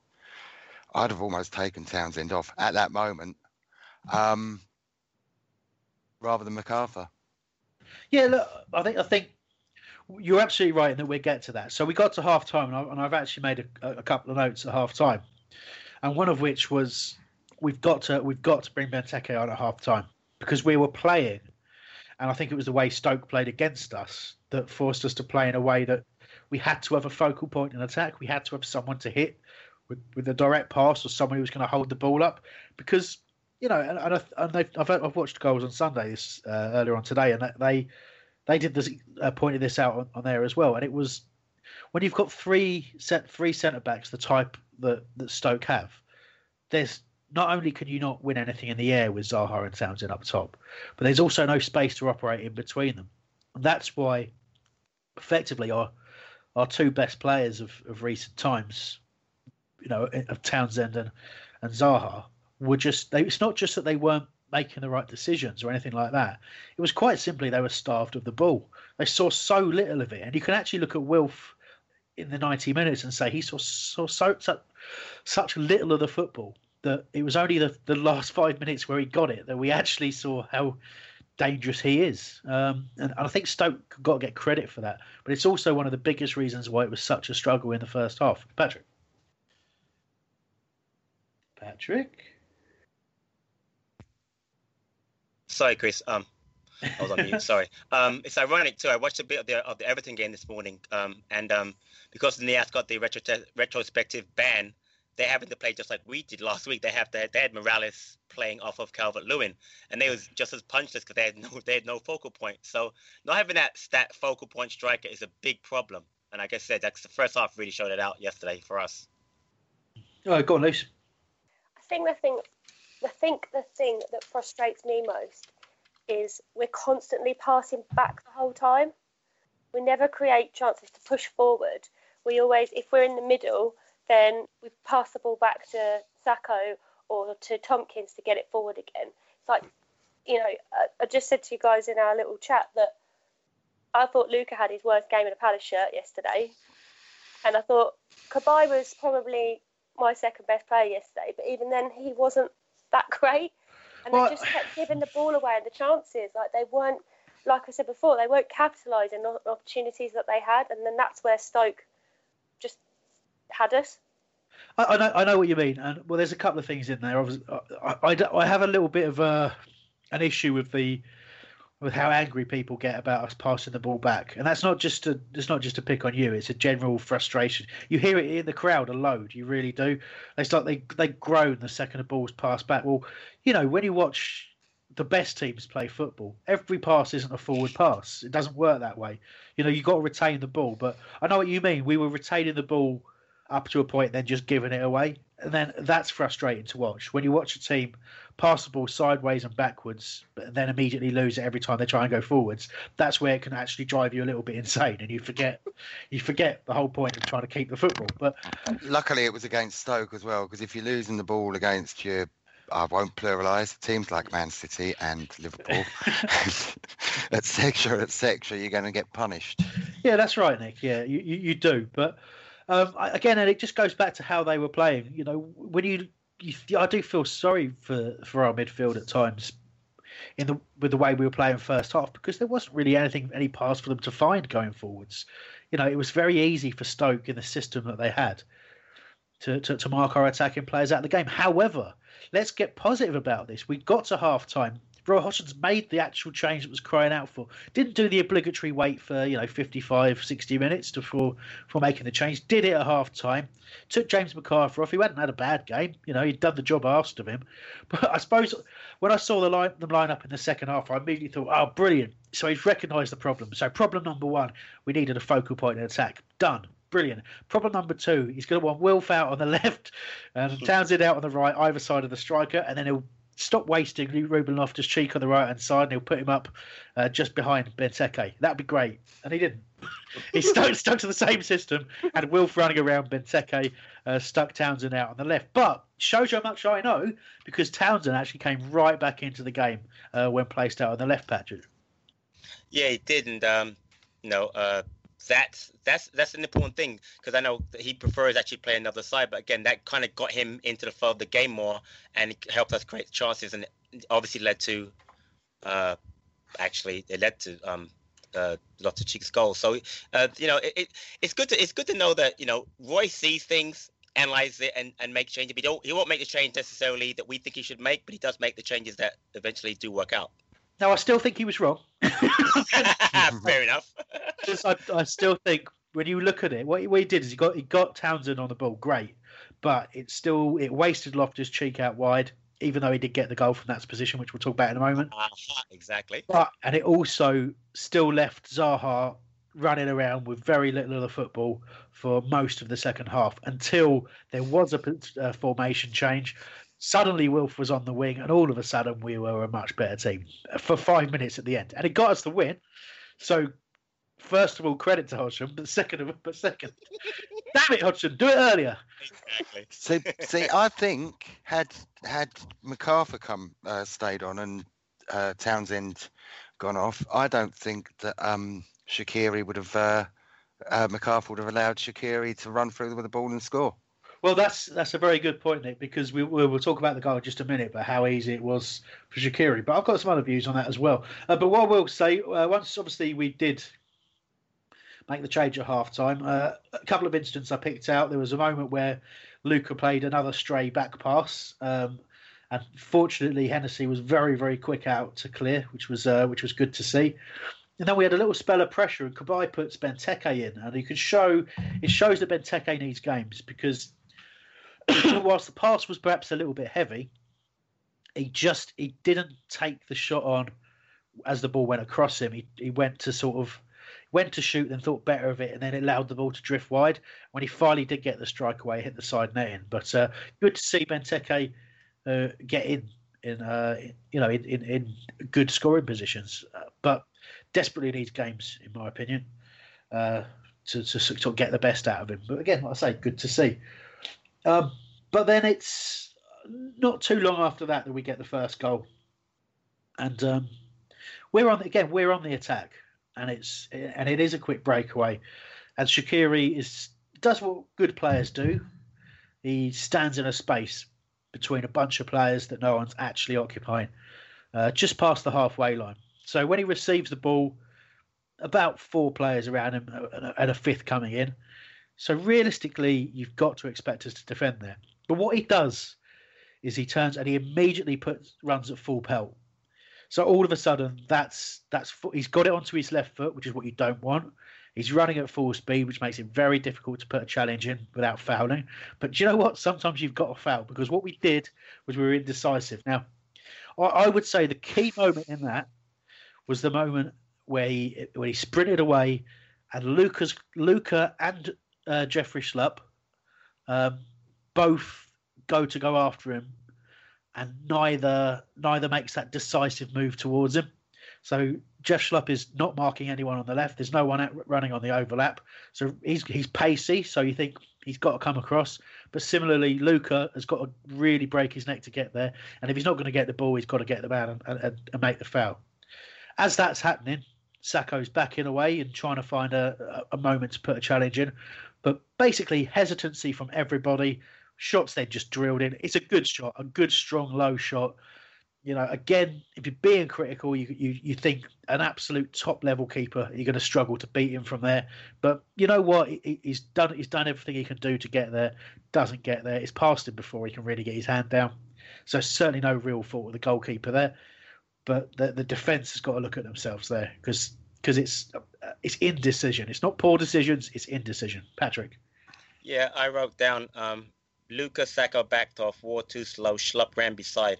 I'd have almost taken Townsend off at that moment, um, rather than McArthur. Yeah, look, I think I think you're absolutely right in that we'll get to that. So we got to half time, and, I, have actually made a, a, couple of notes at half time, and one of which was we've got to we've got to bring Benteke on at half time because we were playing, and I think it was the way Stoke played against us that forced us to play in a way that we had to have a focal point in attack. We had to have someone to hit with, with a direct pass or someone who's going to hold the ball up. Because you know and, and, I, I've, I've watched goals on Sunday this uh, earlier on today and they they did this uh, pointed this out on, on, there as well. And it was when you've got three set three centre backs the type that that Stoke have there's not only can you not win anything in the air with Zaha and Townsend up top but there's also no space to operate in between them. And that's why effectively our our two best players of, of recent times you know of Townsend and and Zaha were just they. It's not just that they weren't making the right decisions or anything like that. It was quite simply they were starved of the ball. They saw so little of it, and you can actually look at Wilf in the 90 minutes and say he saw, saw so, such, such little of the football that it was only the, the last five minutes where he got it that we actually saw how dangerous he is. Um, and I think Stoke got to get credit for that. But it's also one of the biggest reasons why it was such a struggle in the first half. Patrick. Patrick. Sorry, Chris. Um, I was on mute. Sorry. Um, it's ironic too. I watched a bit of the of the Everton game this morning. Um, and um, because the Niasse got the retro- retrospective ban, they're having to play just like we did last week. They have to, they had Morales playing off of Calvert Lewin, and they was just as punchless because they had no they had no focal point. So not having that that focal point striker is a big problem. And like I said, that's the first half really showed it out yesterday for us. Right, go on, Luce. I think the thing, I think the thing that frustrates me most is we're constantly passing back the whole time. We never create chances to push forward. We always, if we're in the middle, then we pass the ball back to Sakho or to Tomkins to get it forward again. It's like, you know, I, I just said to you guys in our little chat that I thought Luca had his worst game in a Palace shirt yesterday. And I thought Cabaye was probably my second best player yesterday, but even then he wasn't that great. And well, they just kept giving the ball away and the chances. Like they weren't, like I said before, they weren't capitalising on opportunities that they had. And then that's where Stoke just had us. I, I, know, I know what you mean, and well, there's a couple of things in there. I, I, I have a little bit of a, an issue with the with how angry people get about us passing the ball back, and that's not just a it's not just a pick on you. It's a general frustration. You hear it in the crowd a load. You really do. It's like they they groan the second the ball's passed back. Well, you know when you watch the best teams play football. Every pass isn't a forward pass. It doesn't work that way. You know, you've got to retain the ball. But I know what you mean. We were retaining the ball up to a point, then just giving it away. And then that's frustrating to watch. When you watch a team pass the ball sideways and backwards, but then immediately lose it every time they try and go forwards, that's where it can actually drive you a little bit insane, and you forget you forget the whole point of trying to keep the football. But luckily, it was against Stoke as well, because if you're losing the ball against your I won't pluralise teams like Man City and Liverpool, etc., etc. You're going to get punished. Yeah, that's right, Nick. Yeah, you, you, you do. But um, again, and it just goes back to how they were playing. You know, when you, you, I do feel sorry for for our midfield at times in the with the way we were playing first half because there wasn't really anything any pass for them to find going forwards. You know, it was very easy for Stoke in the system that they had to, to, to mark our attacking players out of the game. However, let's get positive about this. We got to half time Roy Hodgson's made the actual change that was crying out for. Didn't do the obligatory wait for, you know, 55, 60 minutes before, for making the change. Did it at half time. Took James McArthur off. He hadn't had a bad game. You know, he'd done the job asked of him. But I suppose when I saw the line, them line up in the second half, I immediately thought, oh, brilliant. So he's recognised the problem. So problem number one, we needed a focal point in attack. Done brilliant. Problem number two, he's going to want Wilf out on the left and Townsend out on the right, either side of the striker, and then he'll stop wasting Ruben Loftus Cheek on the right hand side and he'll put him up uh, just behind Benteke. That'd be great. And he didn't. he stuck, stuck to the same system and Wilf running around Benteke, uh, stuck Townsend out on the left. But shows you how much I know because Townsend actually came right back into the game uh, when placed out on the left patch. Yeah, he did. And, um, you know, uh, that's that's that's an important thing because I know he prefers actually playing another side. But again, that kind of got him into the flow of the game more and helped us create chances, and obviously led to, uh, actually it led to um, uh, Loftus Cheek's goals. So uh, you know, it, it, it's good to it's good to know that you know Roy sees things, analyzes it, and, and make changes. He don't he won't make the change necessarily that we think he should make, but he does make the changes that eventually do work out. Now, I still think he was wrong. Fair enough. I, I, still think when you look at it, what he, what he, did is he got he got Townsend on the ball, great, but it still it wasted Loftus Cheek out wide, even though he did get the goal from that position, which we'll talk about in a moment. Uh-huh, exactly. But and it also still left Zaha running around with very little of the football for most of the second half until there was a, a formation change Suddenly, Wilf was on the wing, and all of a sudden, we were a much better team for five minutes at the end, and it got us the win. So, first of all, credit to Hodgson, but second of but second, damn it, Hodgson, do it earlier. Exactly. See, see, I think had had McArthur come uh, stayed on and uh, Townsend gone off, I don't think that um, Shaqiri would have uh, uh, McArthur would have allowed Shaqiri to run through with the ball and score. Well, that's that's a very good point, Nick, because we, we will talk about the goal in just a minute, but how easy it was for Shaqiri. But I've got some other views on that as well. Uh, but what I will say, uh, once obviously we did make the change at half time, uh, a couple of incidents I picked out. There was a moment where Luca played another stray back pass. Um, and fortunately, Hennessy was very, very quick out to clear, which was uh, which was good to see. And then we had a little spell of pressure, and Cabaye puts Benteke in, and you can show it shows that Benteke needs games because whilst the pass was perhaps a little bit heavy, he just he didn't take the shot on as the ball went across him. He he went to sort of went to shoot, then thought better of it, and then it allowed the ball to drift wide. When he finally did get the strike away, hit the side netting. But uh, good to see Benteke uh, get in in uh, you know in, in, in good scoring positions, uh, but desperately needs games in my opinion uh, to, to of get the best out of him. But again, like I say, good to see. Um, but then it's not too long after that that we get the first goal, and um, we're on again. We're on the attack, and it's and it is a quick breakaway, and Shaqiri is does what good players do. He stands in a space between a bunch of players that no one's actually occupying, uh, just past the halfway line. So when he receives the ball, about four players around him uh, and a fifth coming in. So realistically, you've got to expect us to defend there. But what he does is he turns and he immediately puts runs at full pelt. So all of a sudden, that's that's he's got it onto his left foot, which is what you don't want. He's running at full speed, which makes it very difficult to put a challenge in without fouling. But you know what? Sometimes you've got to foul because what we did was we were indecisive. Now, I would say the key moment in that was the moment where he when he sprinted away, and Lucas Luca and uh, Jeffrey Schlupp um, both go to go after him, and neither neither makes that decisive move towards him. So Jeff Schlupp is not marking anyone on the left. There's no one running on the overlap. So he's he's pacey. So you think he's got to come across. But similarly, Luca has got to really break his neck to get there. And if he's not going to get the ball, he's got to get the man and, and, and make the foul. As that's happening, Sakho's backing away and trying to find a, a moment to put a challenge in. But basically, hesitancy from everybody. Shots then just drilled in. It's a good shot, a good, strong, low shot you know, again, if you're being critical, you you, you think an absolute top level keeper, you're going to struggle to beat him from there. But you know what? He, he's done he's done everything he can do to get there. Doesn't get there. It's past him before he can really get his hand down. So certainly no real fault with the goalkeeper there. But the the defence has got to look at themselves there because because it's it's indecision. It's not poor decisions. It's indecision. Patrick. Yeah, I wrote down um, Lucas Sakho backed off, war too slow, Schlupp ran beside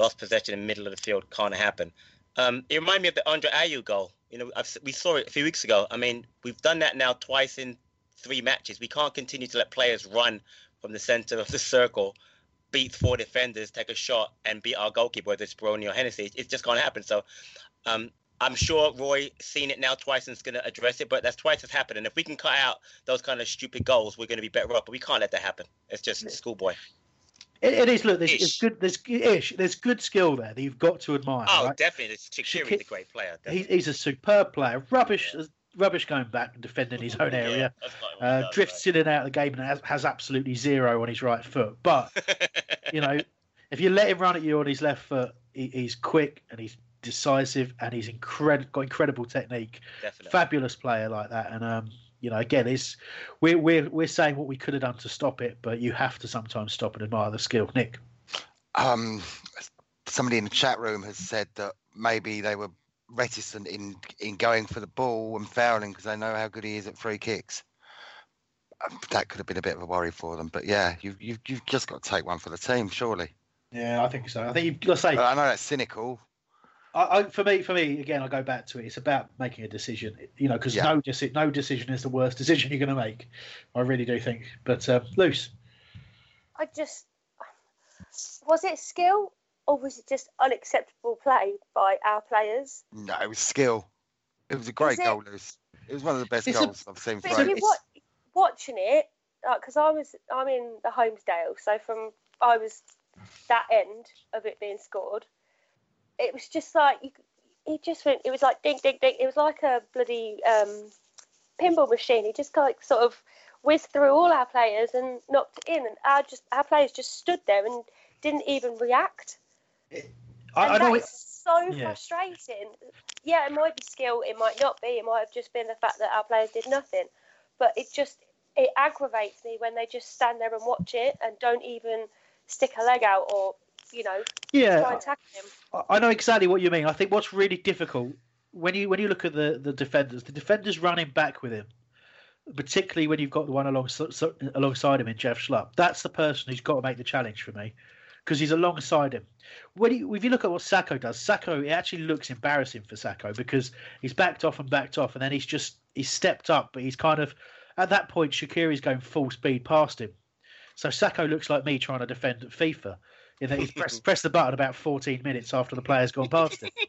lost possession in the middle of the field can't happen. Um, it reminded me of the Andre Ayew goal. You know, I've, we saw it a few weeks ago. I mean, we've done that now twice in three matches. We can't continue to let players run from the center of the circle, beat four defenders, take a shot, and beat our goalkeeper, whether it's Speroni or Hennessy. It's just can't happen. So um, I'm sure Roy seen it now twice and is going to address it, but that's twice it's happened. And if we can cut out those kind of stupid goals, we're going to be better off. But we can't let that happen. It's just schoolboy. It, it is. Look, there's, there's, good. There's ish. There's good skill there that you've got to admire. Oh, right? definitely. Shaqiri's a great player. He's, he's, a superb player. Rubbish. Yeah. Rubbish going back and defending his own area. Yeah, uh, does, drifts right. in and out of the game and has, has absolutely zero on his right foot. But you know, if you let him run at you on his left foot, he, he's quick and he's decisive and he's incredible. Got incredible technique. Definitely. Fabulous player like that. And um, you know, again, it's we're we're we're saying what we could have done to stop it, but you have to sometimes stop and admire the skill. Nick, um, somebody in the chat room has said that maybe they were reticent in in going for the ball and fouling because they know how good he is at free kicks. Um, that could have been a bit of a worry for them, but yeah, you've you've, you've just got to take one for the team, surely. Yeah, I think so. I think you've got to say. I know that's cynical, I, I, for me, for me, again, I go back to it. It's about making a decision, you know, because yeah. no, deci- no decision is the worst decision you're going to make. I really do think. But uh, Luce. I just was it skill or was it just unacceptable play by our players? No, it was skill. It was a great goal, Luce. It was one of the best goals i I've seen. For you watch, watching it, because I was, I'm in the Holmesdale, so from I was that end of it being scored it was just like you, it just went. It was like ding, ding, ding. It was like a bloody um, pinball machine. He just like sort of whizzed through all our players and knocked it in, and our just our players just stood there and didn't even react. I, and I know it, is so Yeah. frustrating. Yeah, it might be skill, it might not be. It might have just been the fact that our players did nothing. But it just it aggravates me when they just stand there and watch it and don't even stick a leg out or you know Yeah, try and tackle him. I- know exactly what you mean. I think what's really difficult when you when you look at the the defenders, the defenders running back with him, particularly when you've got the one along, so, so- alongside him in Jeff Schlupp. That's the person who's got to make the challenge for me because he's alongside him. When you, if you look at what Sakho does, Sakho it actually looks embarrassing for Sakho because he's backed off and backed off, and then he's just he's stepped up, but he's kind of at that point Shaqiri's going full speed past him. So Sakho looks like me trying to defend at FIFA. In that he's pressed, pressed the button about 14 minutes after the player's gone past him.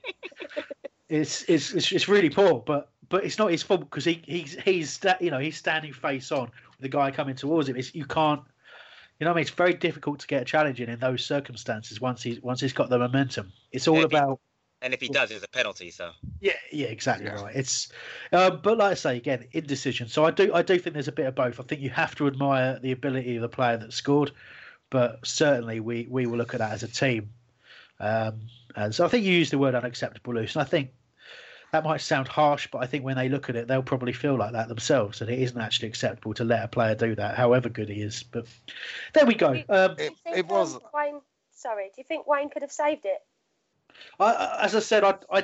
It's, it's it's it's really poor, but but it's not his fault because he he's he's you know he's standing face on with the guy coming towards him. It's, you can't, you know, what I mean, it's very difficult to get a challenge in in those circumstances once he's once he's got the momentum. It's all Yeah, if he- about And if he does, it's a penalty. So yeah, yeah, exactly right. It's, um, but like I say again, indecision. So I do, I do think there's a bit of both. I think you have to admire the ability of the player that scored, but certainly we we will look at that as a team. Um, and so I think you used the word unacceptable, Luce, and I think that might sound harsh, but I think when they look at it, they'll probably feel like that themselves, and it isn't actually acceptable to let a player do that, however good he is. But there we go. Um, Do you think, um, Wayne. Sorry, do you think Wayne could have saved it? I, I- as I said, I, I,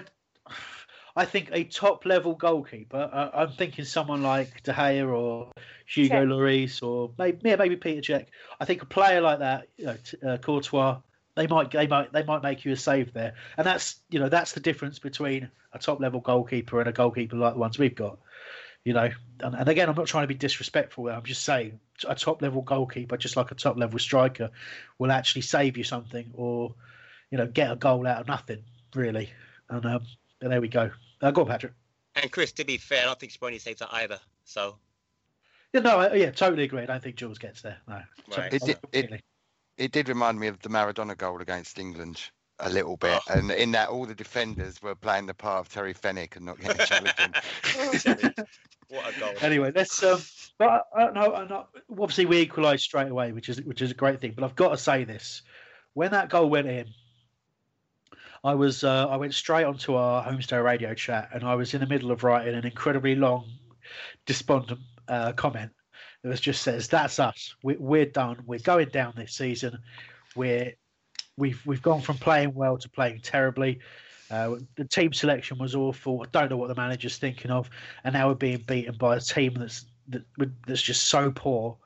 I think a top level goalkeeper. Uh, I'm thinking someone like De Gea or Hugo. Lloris or maybe yeah, maybe Peter Cech. I think a player like that, you know, uh, Courtois, they might they might they might make you a save there, and that's you know that's the difference between a top level goalkeeper and a goalkeeper like the ones we've got. You know, and, and again, I'm not trying to be disrespectful. I'm just saying a top level goalkeeper, just like a top level striker, will actually save you something or you know, get a goal out of nothing, really. And, um, and there we go. Uh, go on, Patrick. and Chris, to be fair, I don't think Speroni saves that either. So Yeah, no, I, yeah, totally agree. I don't think Jules gets there. No. Right. It did, it, it did remind me of the Maradona goal against England a little bit, and in that all the defenders were playing the part of Terry Fenwick and not getting challenged. what a goal! Anyway, let's. Um, but I no, uh, no, obviously we equalised straight away, which is which is a great thing. But I've got to say this: when that goal went in, I was uh, I went straight onto our Holmesdale Radio chat, and I was in the middle of writing an incredibly long, despondent uh, comment that just says, "That's us. We, we're done. We're going down this season. We're we've we've gone from playing well to playing terribly." Uh, the team selection was awful. I don't know what the manager's thinking of, and now we're being beaten by a team that's that, that's just so poor.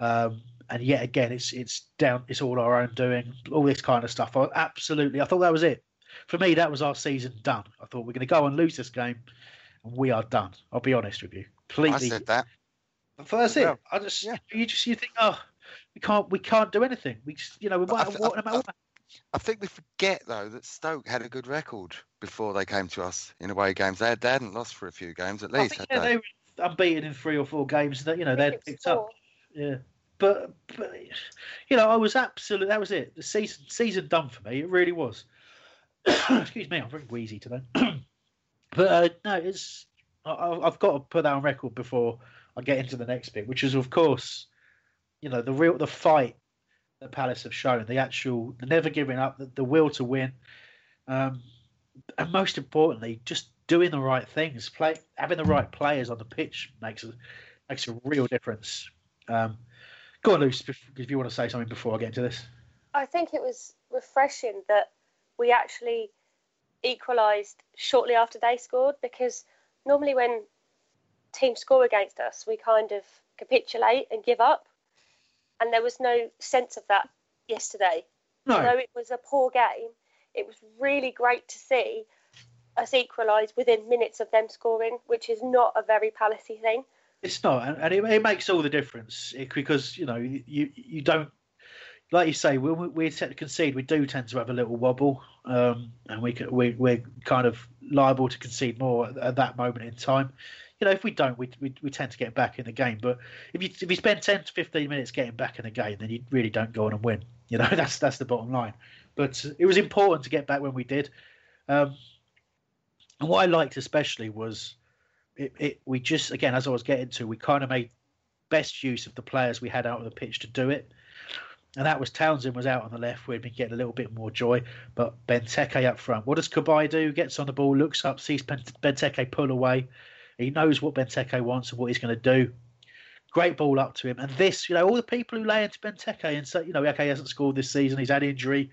Um, and yet again, it's it's down. It's all our own doing. All this kind of stuff. I, absolutely, I thought that was it. For me, that was our season done. I thought we're going to go and lose this game, and we are done. I'll be honest with you. Please. I said that. But that's it. Well, I just you just you think, oh, we can't we can't do anything. We just you know we I might th- what, no matter. I think we forget though that Stoke had a good record before they came to us in away games. They, had, they hadn't lost for a few games at I least, think had yeah, they? they were unbeaten in three or four games that you know they'd it's picked up. Yeah, but, but you know, I was absolutely that was it. The season season done for me. It really was. Excuse me, I'm very wheezy today. but uh, no, it's I, I've got to put that on record before I get into the next bit, which is of course, you know, the real the fight that Palace have shown, the actual, the never giving up, the, the will to win, um, and most importantly, just doing the right things. Play having the right players on the pitch makes a makes a real difference. Um, go on, Luce, if you want to say something before I get into this. I think it was refreshing that we actually equalised shortly after they scored because normally when teams score against us, we kind of capitulate and give up. And there was no sense of that yesterday. No. Although it was a poor game, it was really great to see us equalise within minutes of them scoring, which is not a very Palacey thing. It's not, and, and it, it makes all the difference because you know you you don't like you say when we, we tend to concede, we do tend to have a little wobble, um, and we can, we we're kind of liable to concede more at, at that moment in time. You know, if we don't, we, we we tend to get back in the game. But if you if you spend ten to fifteen minutes getting back in the game, then you really don't go on and win. You know, that's that's the bottom line. But it was important to get back when we did. Um, and what I liked especially was it, it we just again as I was getting to, we kind of made best use of the players we had out on the pitch to do it. And that was Townsend was out on the left. We'd been getting a little bit more joy, but Benteke up front. What does Cabaye do? Gets on the ball, looks up, sees Benteke pull away. He knows what Benteke wants and what he's going to do. Great ball up to him. And this, you know, all the people who lay into Benteke and say, you know, okay, he hasn't scored this season. He's had injury,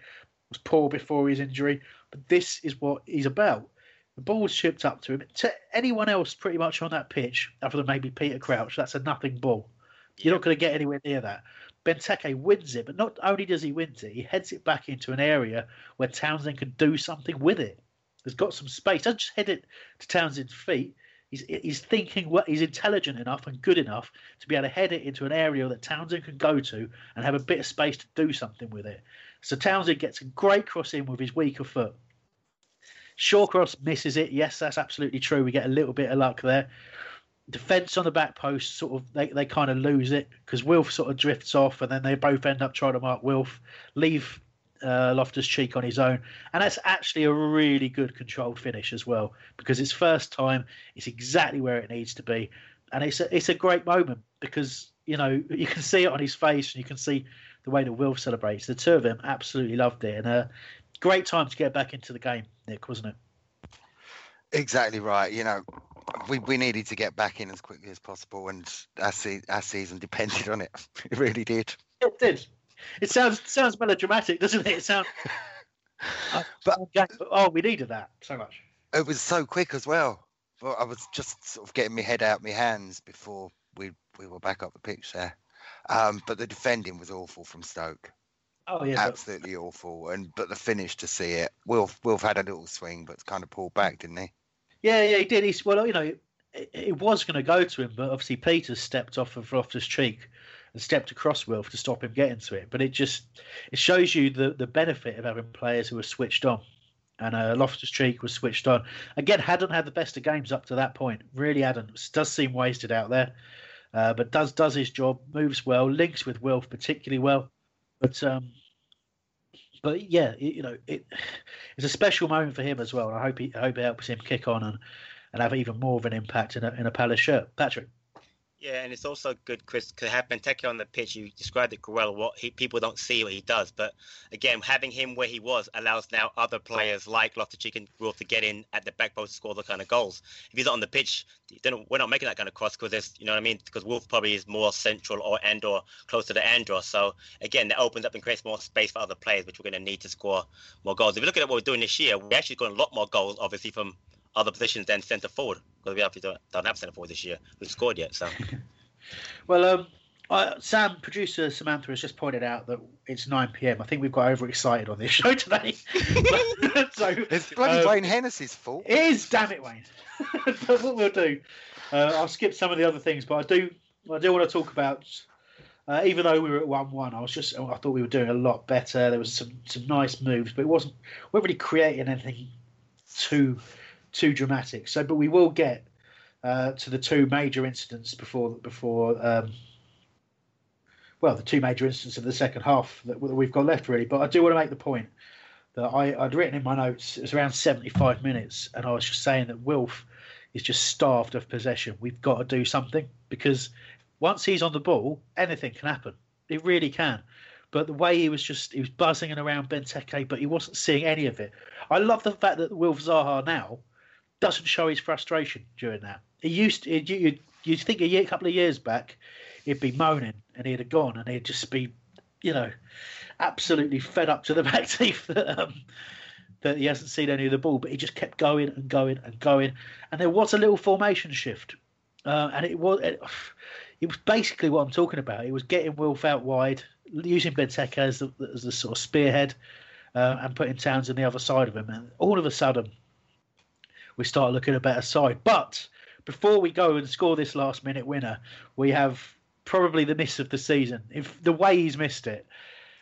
was poor before his injury. But this is what he's about. The ball's chipped up to him. To anyone else pretty much on that pitch, other than maybe Peter Crouch, that's a nothing ball. You're not going to get anywhere near that. Benteke wins it, but not only does he win it, he heads it back into an area where Townsend can do something with it. He's got some space. Doesn't just head it to Townsend's feet. He's, he's thinking what he's intelligent enough and good enough to be able to head it into an area that Townsend can go to and have a bit of space to do something with it. So Townsend gets a great cross in with his weaker foot. Shawcross misses it. Yes, that's absolutely true. We get a little bit of luck there. Defense on the back post, sort of, they, they kind of lose it because Wilf sort of drifts off, and then they both end up trying to mark Wilf, leave uh, Loftus Cheek on his own, and that's actually a really good controlled finish as well because it's first time, it's exactly where it needs to be, and it's a, it's a great moment because you know you can see it on his face and you can see the way that Wilf celebrates. The two of them absolutely loved it, and a great time to get back into the game, Nick, wasn't it? Exactly right. You know, we, we needed to get back in as quickly as possible, and our, se- our season depended on it. It really did. It did. It sounds sounds melodramatic, doesn't it? It sounds. but oh, we needed that so much. It was so quick as well. But I was just sort of getting my head out my hands before we we were back up the pitch there. Um, but the defending was awful from Stoke. Oh yeah, absolutely but... awful. And but the finish to see it, Wilf Wilf had a little swing, but it's kind of pulled back, didn't he? Yeah, yeah, he did. He's well, you know, it, it was going to go to him, but obviously Pieters stepped off of Loftus Cheek and stepped across Wilf to stop him getting to it. But it just it shows you the the benefit of having players who are switched on. And uh, Loftus Cheek was switched on. Again, hadn't had the best of games up to that point. Really hadn't. Does seem wasted out there. Uh, but does does his job, moves well, links with Wilf particularly well. But um, but yeah, you know, it, it's a special moment for him as well. And I hope he I hope it helps him kick on and, and have even more of an impact in a in a Palace shirt. Patrick. Yeah, and it's also good, Chris, to have Benteke on the pitch. You described it well. What he, people don't see what he does, but again, having him where he was allows now other players like Loftus-Cheek and Wilf to get in at the back post to score the kind of goals. If he's not on the pitch, then we're not making that kind of cross because there's, you know what I mean? Because Wilf probably is more central or and or closer to Andros. So again, that opens up and creates more space for other players, which we're going to need to score more goals. If you look at what we're doing this year, we're actually got a lot more goals, obviously from other positions than centre forward because we actually don't, don't have centre forward this year who've scored yet. So, well, um, uh, Sam, producer Samantha has just pointed out that it's 9 p.m. I think we've got overexcited on this show today. so it's bloody um, Wayne Hennessy's fault. It is, damn it, Wayne. but what we'll do, uh, I'll skip some of the other things, but I do, I do want to talk about. Uh, even though we were at one-one, I was just, I thought we were doing a lot better. There was some some nice moves, but it wasn't, we weren't really creating anything too too dramatic. So, but we will get uh, to the two major incidents before before. Um, well, the two major incidents of the second half that we've got left, really. But I do want to make the point that I, I'd written in my notes. It was around 75 minutes, and I was just saying that Wilf is just starved of possession. We've got to do something because once he's on the ball, anything can happen. It really can. But the way he was just he was buzzing around Benteke, but he wasn't seeing any of it. I love the fact that Wilf Zaha now doesn't show his frustration during that. He used to, you you think a, year, a couple of years back, he'd be moaning and he'd have gone and he'd just be, you know, absolutely fed up to the back teeth that um, that he hasn't seen any of the ball. But he just kept going and going and going, and there was a little formation shift, uh, and it was. It, it was basically what I'm talking about. It was getting Wilf out wide, using Benteke as the, as the sort of spearhead, uh, and putting Towns on the other side of him. And all of a sudden, we start looking a better side. But before we go and score this last minute winner, we have probably the miss of the season. If the way he's missed it.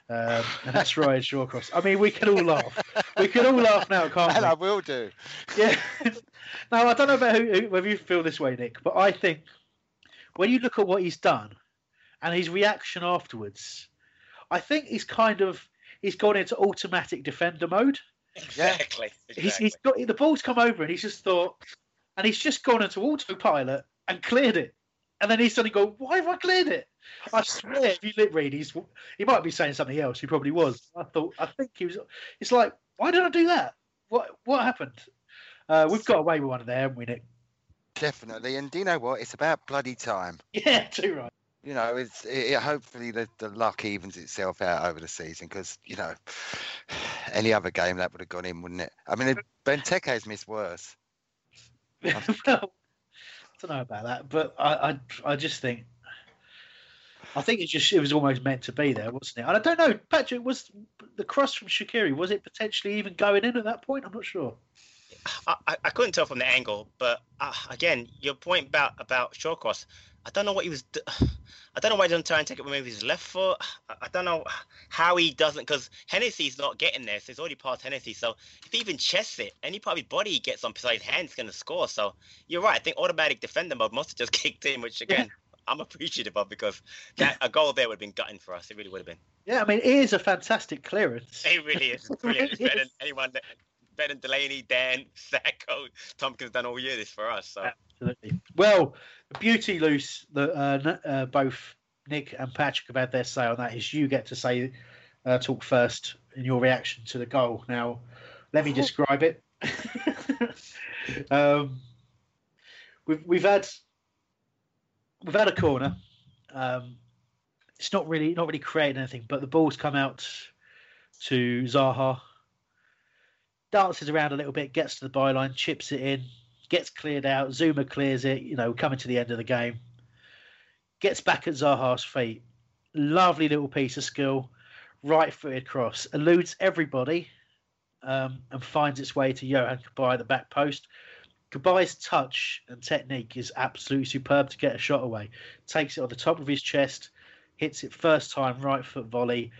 Um, and that's Ryan Shawcross. I mean, we can all laugh. We can all laugh now, can't and we? I will do. Yeah. now, I don't know about who, whether you feel this way, Nick, but I think when you look at what he's done and his reaction afterwards, I think he's kind of he's gone into automatic defender mode. Exactly. exactly. He's, he's got the ball's come over and he's just thought, and he's just gone into autopilot and cleared it. And then he's suddenly go, "Why have I cleared it?" I swear, if you lip read, he's he might be saying something else. He probably was. I thought, I think he was. It's like, why did I do that? What what happened? Uh, we've got away with one of there, haven't we, Nick? Definitely. And do you know what? It's about bloody time. Yeah, too right. You know, it's it, hopefully the, the luck evens itself out over the season because you know any other game that would have gone in, wouldn't it? I mean, Benteke's missed worse. well, I don't know about that, but I, I I just think I think it just it was almost meant to be there, wasn't it? And I don't know, Patrick, was the cross from Shaqiri was it potentially even going in at that point? I'm not sure. I, I couldn't tell from the angle, but uh, again, your point about about Shawcross, I don't know what he was. I don't know why he doesn't try and take it with his left foot. I, I don't know how he doesn't because Hennessy's not getting there, so he's already past Hennessy. So if he even chests it, any part of his body he gets on beside his hand is going to score. So you're right. I think automatic defender mode must have just kicked in, which again. I'm appreciative of because that a goal there would have been gutting for us. It really would have been. Yeah, I mean, it is a fantastic clearance. It really is. Brilliant. It's better than anyone that better and Delaney, Dann, Sakho, Tomkins done all year this for us. So. Absolutely. Well, the beauty, Luce that uh, uh, both Nick and Patrick have had their say on that is you get to say, uh, talk first in your reaction to the goal. Now, let me describe it. um, we've we've had we've had a corner. Um, it's not really not really creating anything, but the ball's come out to Zaha. Dances around a little bit, gets to the byline, chips it in, gets cleared out. Zouma clears it. You know, coming to the end of the game, gets back at Zaha's feet. Lovely little piece of skill, right-footed cross, eludes everybody, um, and finds its way to Johan Yohan Cabaye, the back post. Cabaye's touch and technique is absolutely superb to get a shot away. Takes it on the top of his chest, hits it first time, right foot volley.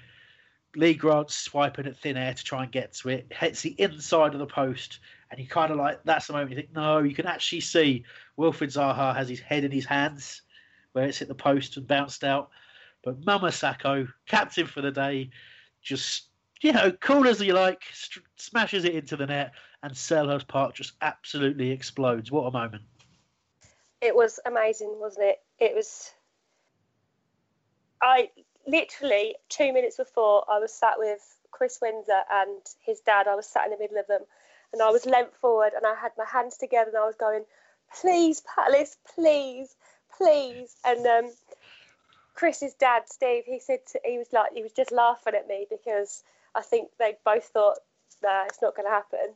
Lee Grant's swiping at thin air to try and get to it, hits the inside of the post, and you kind of like that's the moment you think, no, you can actually see Wilfried Zaha has his head in his hands where it's hit the post and bounced out. But Mama Sakho, captain for the day, just you know, cool as you like, st- smashes it into the net, and Selhurst Park just absolutely explodes. What a moment! It was amazing, wasn't it? It was. I literally two minutes before I was sat with Chris Windsor and his dad. I was sat in the middle of them, and I was leant forward and I had my hands together and I was going, "Please, Palace, please, please!" And um, Chris's dad, Steve, he said to, he was like he was just laughing at me because I think they both thought, "Nah, it's not going to happen."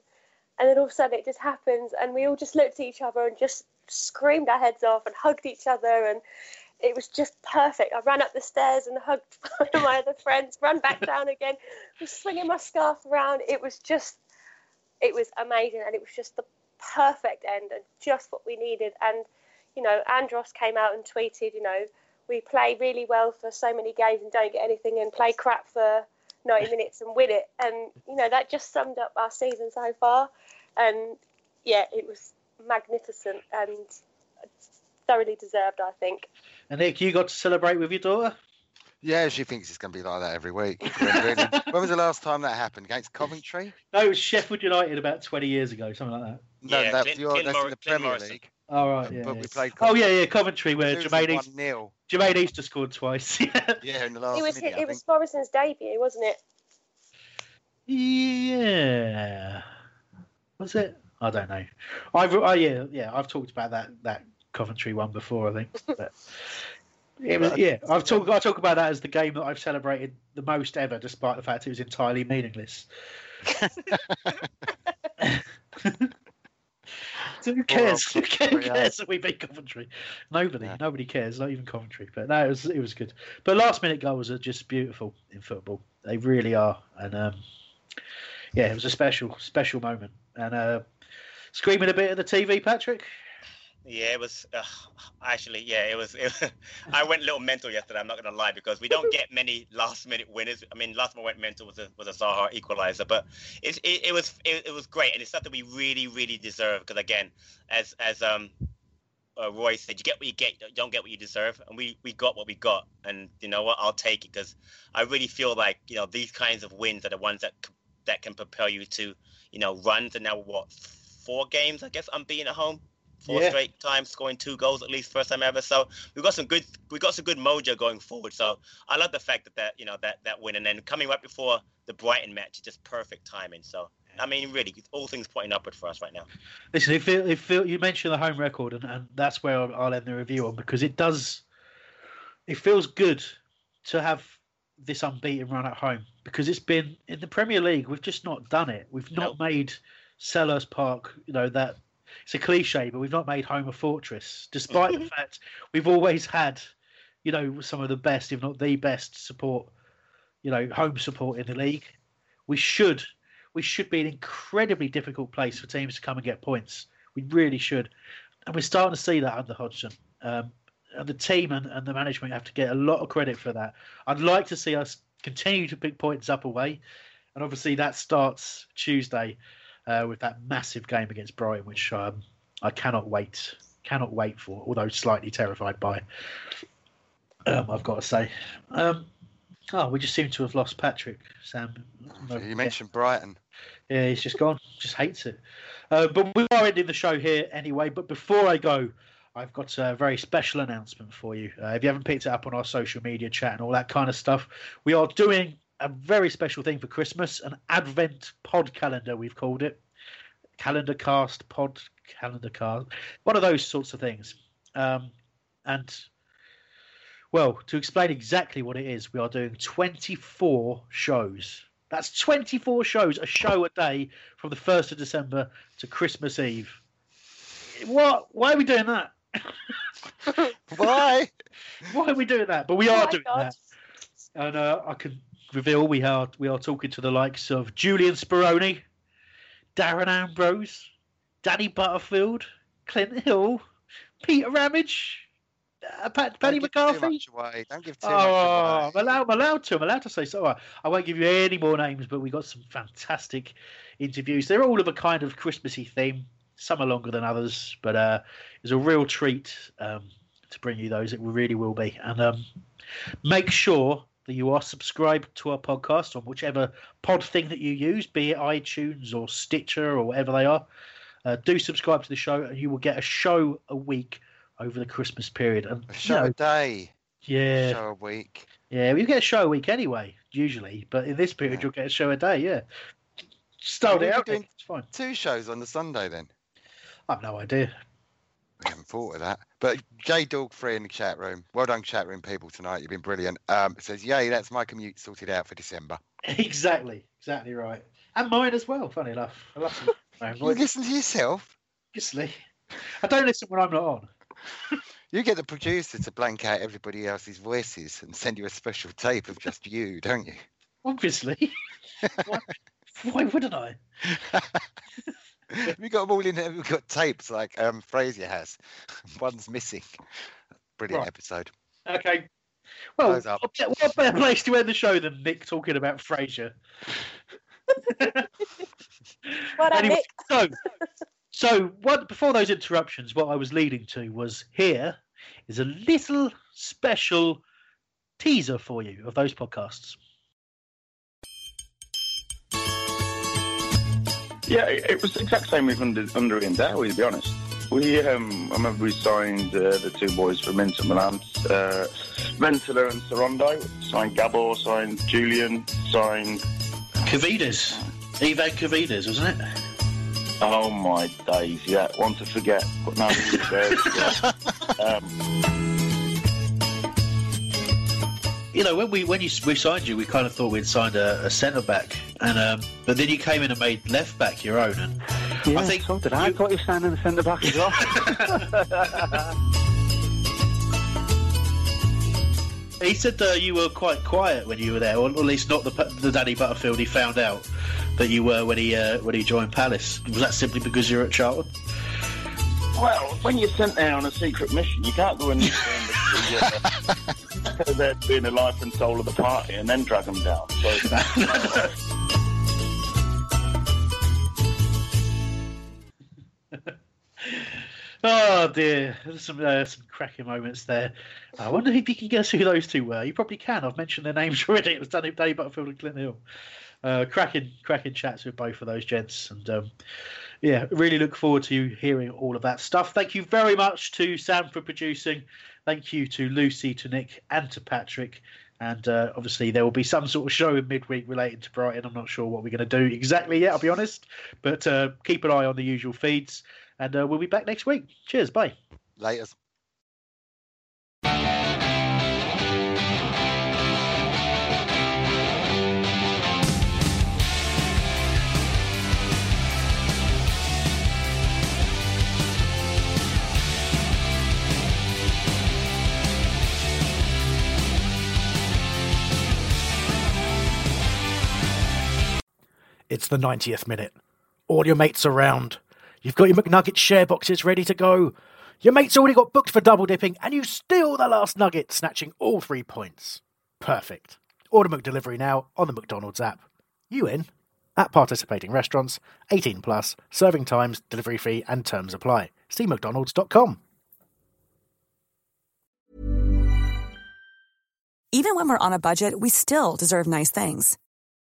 And then all of a sudden it just happens, and we all just looked at each other and just screamed our heads off and hugged each other, and it was just perfect. I ran up the stairs and hugged one of my other friends, ran back down again, was swinging my scarf around. It was just, it was amazing, and it was just the perfect end and just what we needed. And you know, Andros came out and tweeted, you know, we play really well for so many games and don't get anything, and play crap for 90 minutes and win it. And you know, that just summed up our season so far. And yeah, it was magnificent and thoroughly deserved, I think. And Nick, you got to celebrate with your daughter. Yeah, she thinks it's going to be like that every week. When, was the last time that happened? Against Coventry? No, it was Sheffield United about 20 years ago, something like that. No, Yeah, that's, Clint- your, Clint that's in the Clint Premier Morrison. League. Oh right, yeah. but yeah. we played Oh yeah, yeah, Coventry where Losing Jermaine one Easter, nil. Jermaine Easter scored twice. Yeah, in the last It was minute. It was think. Morrison's debut, wasn't it? yeah. Was it? I don't know. I've oh yeah yeah I've talked about that that Coventry one before I think. But it was, yeah, I've talked I talk about that as the game that I've celebrated the most ever, despite the fact it was entirely meaningless. So who cares? Who cares, who cares that we beat Coventry? Nobody, nobody cares. Not even Coventry. But no, it was it was good. But last minute goals are just beautiful in football. They really are. And um, yeah, it was a special special moment. And uh, screaming a bit at the TV, Patrick. Yeah, it was uh, actually yeah, it was. It, I went a little mental yesterday. I'm not gonna lie because we don't get many last minute winners. I mean, last time I went mental was a was a Zaha equalizer, but it it, it was it, it was great and it's something we really really deserve because again, as as um. Uh, Roy said, "You get what you get. You don't get what you deserve." And we, we got what we got. And you know what? I'll take it because I really feel like you know these kinds of wins are the ones that that can propel you to you know runs. And now what? Four games, I guess, I'm being at home four Yeah. straight times, scoring two goals at least, first time ever. So we've got some good, we've got some good mojo going forward. So I love the fact that that you know that that win and then coming right before the Brighton match, is just perfect timing. So I mean, really, all things pointing upward for us right now. Listen, if, it, if it, you mentioned the home record, and, and that's where I'll, I'll end the review on because it does. It feels good to have this unbeaten run at home because it's been in the Premier League. We've just not done it. We've not made Selhurst Park. You know that it's a cliche, but we've not made home a fortress, despite the fact we've always had, you know, some of the best, if not the best, support. You know, home support in the league. We should we should be an incredibly difficult place for teams to come and get points. We really should. And we're starting to see that under Hodgson. Um, and the team and, and the management have to get a lot of credit for that. I'd like to see us continue to pick points up away. And obviously, that starts Tuesday uh, with that massive game against Brighton, which um, I cannot wait. Cannot wait for, although slightly terrified by. Um, I've got to say. Um, oh, we just seem to have lost Patrick, Sam. You mentioned Brighton. Yeah, he's just gone. Just hates it. Uh, but we are ending the show here anyway. But before I go, I've got a very special announcement for you. Uh, if you haven't picked it up on our social media chat and all that kind of stuff, we are doing a very special thing for Christmas an Advent pod calendar, we've called it. Calendar cast, pod calendar cast. One of those sorts of things. Um, and well, to explain exactly what it is, we are doing 24 shows. That's 24 shows, a show a day from the 1st of December to Christmas Eve. What? Why are we doing that? Why? Why are we doing that? But we Oh are my doing God. that. And uh, I can reveal we are we are talking to the likes of Julian Speroni, Darren Ambrose, Danny Butterfield, Clint Hill, Peter Ramage, uh, Pat, Paddy Don't give too McCarthy. Don't give too Oh, much away. I'm allowed, I'm allowed to. I'm allowed to say so. I, I won't give you any more names, but we got some fantastic interviews. They're all of a kind of Christmassy theme. Some are longer than others, but uh, it's a real treat um, to bring you those. It really will be. And um, make sure that you are subscribed to our podcast on whichever pod thing that you use, be it iTunes or Stitcher or whatever they are. Uh, do subscribe to the show, and you will get a show a week over the Christmas period. And A you show know, a day. yeah, A Show a week. yeah, well, you get a show a week anyway, usually. But in this period, Yeah. you'll get a show a day. Yeah, stole it out. doing- It's fine. Two shows on the Sunday then. I've no idea. We haven't thought of that. But J Dog Free in the chat room. Well done, chat room people tonight. You've been brilliant. Um, says, Yay, that's my commute sorted out for December. exactly, exactly right. And mine as well. Funny enough, I love some You listen to yourself. Obviously, I don't listen when I'm not on. You get the producer to blank out everybody else's voices and send you a special tape of just you, don't you? Obviously, why, why wouldn't I? We got them all in there. We've got tapes like um, Frasier has. One's missing. Brilliant Right. episode. Okay. Well, Close up. what better- better place to end the show than Nick talking about Frasier? Well done, Anyway, Nick. so, so what before those interruptions, what I was leading to was here is a little special teaser for you of those podcasts. Yeah, it it was the exact same with under, under Ian Dowie, to be honest. We, um, I remember we signed uh, the two boys from Inter Milan, uh, Ventola and Sorondo. Signed Gabor, signed Julian, signed. Kaviedes, Ivan Kaviedes, wasn't it? Oh my days! Yeah, one to forget. But now um, You know, when we when you we signed you, we kind of thought we'd signed a, a centre back, and um, but then you came in and made left back your own, and Yeah, I think so did I. I thought you were standing in the centre back as well. He said uh, you were quite quiet when you were there, or at least not the the Danny Butterfield he found out that you were when he uh, when he joined Palace. Was that simply because you're at Charlton? well, when you're sent there on a secret mission, you can't go in there being the life and soul of the party and then drag them down. So. Oh dear, there's some uh, some cracking moments there. I wonder if you can guess who those two were. You probably can. I've mentioned their names already. It was Danny, Danny Butterfield and Clint Hill. Uh, cracking, cracking chats with both of those gents, and um, yeah, really look forward to hearing all of that stuff. Thank you very much to Sam for producing. Thank you to Lucy, to Nick, and to Patrick. And uh, obviously, there will be some sort of show in midweek relating to Brighton. I'm not sure what we're going to do exactly yet, I'll be honest. But uh, keep an eye on the usual feeds. And uh, we'll be back next week. Cheers. Bye. Later. It's the 90th minute. All your mates around. You've got your McNugget share boxes ready to go. Your mate's already got booked for double dipping, and you steal the last nugget, snatching all three points. Perfect. Order McDelivery now on the McDonald's app. You in? At participating restaurants, 18 plus, serving times, delivery fee, and terms apply. See McDonald's.com. Even when we're on a budget, we still deserve nice things.